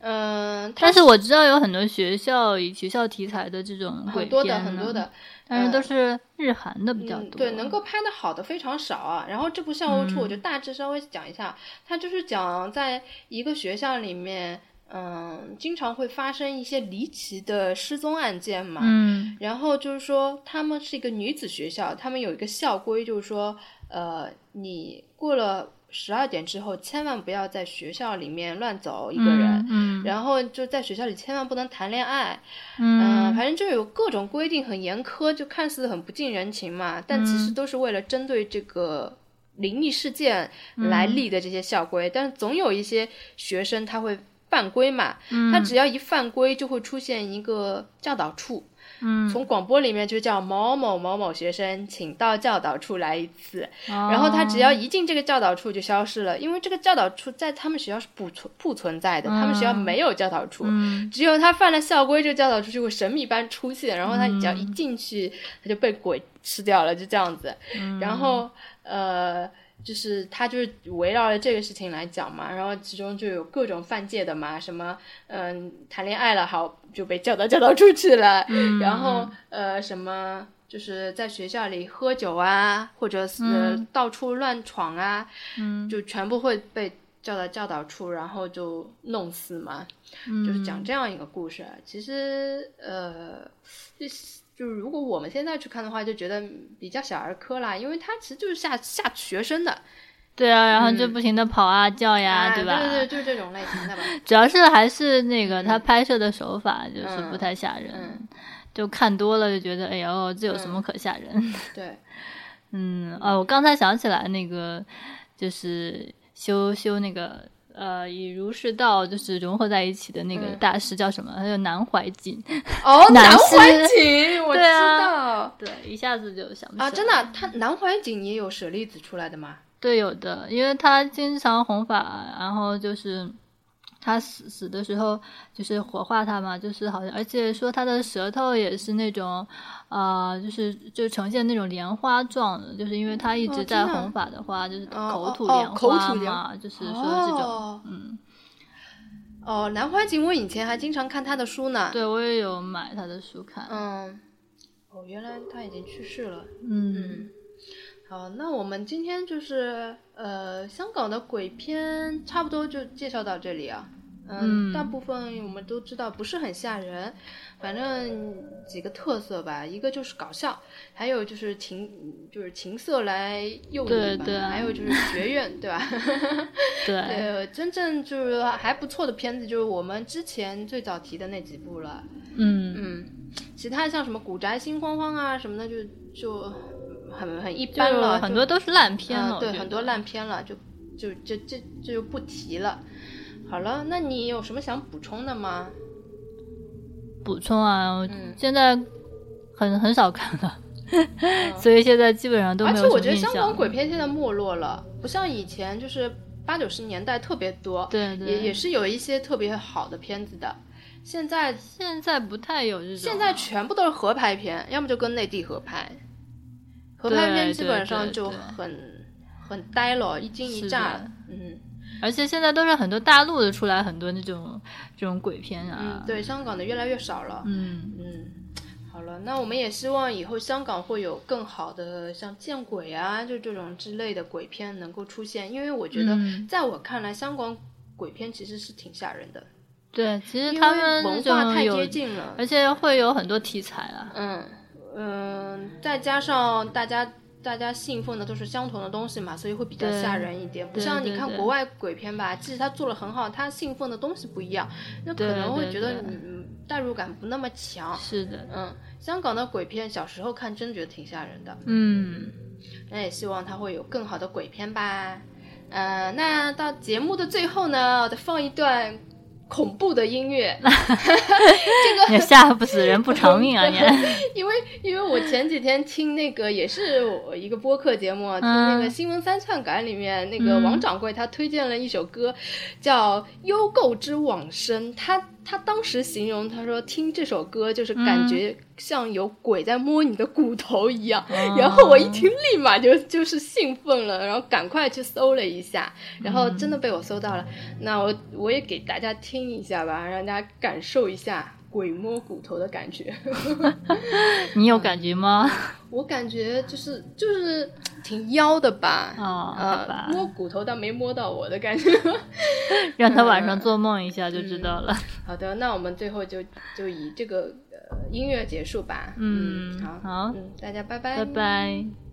嗯，但是我知道有很多学校以学校题材的这种，很多的很多的。但是都是日韩的比较多，对，能够拍的好的非常少啊。然后这部《校务处》我就大致稍微讲一下，它就是讲在一个学校里面，嗯，经常会发生一些离奇的失踪案件嘛。嗯。然后就是说，他们是一个女子学校，他们有一个校规，就是说，呃，你过了。十二点之后，千万不要在学校里面乱走一个人。嗯，然后就在学校里千万不能谈恋爱。嗯，反正就有各种规定很严苛，就看似很不近人情嘛，但其实都是为了针对这个灵异事件来立的这些校规。但是总有一些学生他会犯规嘛，他只要一犯规，就会出现一个教导处。嗯，从广播里面就叫某某某某学生，请到教导处来一次。然后他只要一进这个教导处就消失了，因为这个教导处在他们学校是不存不存在的，他们学校没有教导处，只有他犯了校规，这个教导处就会神秘般出现。然后他只要一进去，他就被鬼吃掉了，就这样子。然后呃。就是他就是围绕着这个事情来讲嘛，然后其中就有各种犯戒的嘛，什么嗯谈恋爱了好就被叫到 教导处去了，然后呃什么就是在学校里喝酒啊，或者是到处乱闯啊，嗯就全部会被叫到教导处，然后就弄死嘛，就是讲这样一个故事。其实呃。就是如果我们现在去看的话，就觉得比较小儿科啦，因为它其实就是吓吓学生的，对啊，然后就不停的跑啊叫呀，对吧？对对，就是这种类型的吧。主要是还是那个他拍摄的手法就是不太吓人，就看多了就觉得哎呦，这有什么可吓人？对，嗯，哦，我刚才想起来那个就是修修那个。呃，以儒释道就是融合在一起的那个大师叫什么？他叫南怀瑾。哦，南怀瑾，我 知道。对，一下子就想不起来。啊，真的，他南怀瑾也有舍利子出来的吗？对，有的，因为他经常弘法，然后就是。他死死的时候就是火化他嘛，就是好像，而且说他的舌头也是那种，呃，就是就呈现那种莲花状的，就是因为他一直在弘法的话，就是口吐莲花嘛，就是说这种，嗯。哦，南怀瑾，我以前还经常看他的书呢。对，我也有买他的书看。嗯。哦，原来他已经去世了。嗯。好，那我们今天就是呃，香港的鬼片差不多就介绍到这里啊。嗯，大部分我们都知道不是很吓人，反正几个特色吧，一个就是搞笑，还有就是情就是情色来诱你吧，还有就是学院，对吧？对，呃，真正就是还不错的片子就是我们之前最早提的那几部了。嗯嗯，其他像什么古宅心慌慌啊什么的，就就。很很一般了，很多都是烂片了。对，很多烂片了，就就这这这就不提了。好了，那你有什么想补充的吗？补充啊，现在很很少看了，所以现在基本上都没有。而且我觉得香港鬼片现在没落了，不像以前，就是八九十年代特别多，对对，也也是有一些特别好的片子的。现在现在不太有这种，现在全部都是合拍片，要么就跟内地合拍。合拍片基本上就很很呆了，一惊一乍。嗯，而且现在都是很多大陆的出来很多那种这种鬼片啊。对，香港的越来越少了。嗯嗯，好了，那我们也希望以后香港会有更好的像见鬼啊，就这种之类的鬼片能够出现，因为我觉得在我看来，香港鬼片其实是挺吓人的。对，其实他们文化太接近了，而且会有很多题材啊。嗯嗯，再加上大家大家信奉的都是相同的东西嘛，所以会比较吓人一点。不像你看国外鬼片吧，即使他做的很好，他信奉的东西不一样，那可能会觉得你代入感不那么强。是的，嗯，香港的鬼片小时候看真觉得挺吓人的。嗯，那也希望他会有更好的鬼片吧。呃，那到节目的最后呢，再放一段。恐怖的音乐，这个吓不死人不偿命啊！你，因为因为我前几天听那个也是我一个播客节目，听那个新闻三篡改里面那个王掌柜他推荐了一首歌，叫《幽构之往生》，他。他当时形容，他说听这首歌就是感觉像有鬼在摸你的骨头一样。然后我一听，立马就就是兴奋了，然后赶快去搜了一下，然后真的被我搜到了。那我我也给大家听一下吧，让大家感受一下。鬼摸骨头的感觉，你有感觉吗？我感觉就是就是挺妖的吧，啊，摸骨头但没摸到我的感觉，让他晚上做梦一下就知道了。好的，那我们最后就就以这个音乐结束吧。嗯，好，好，嗯，大家拜拜，拜拜。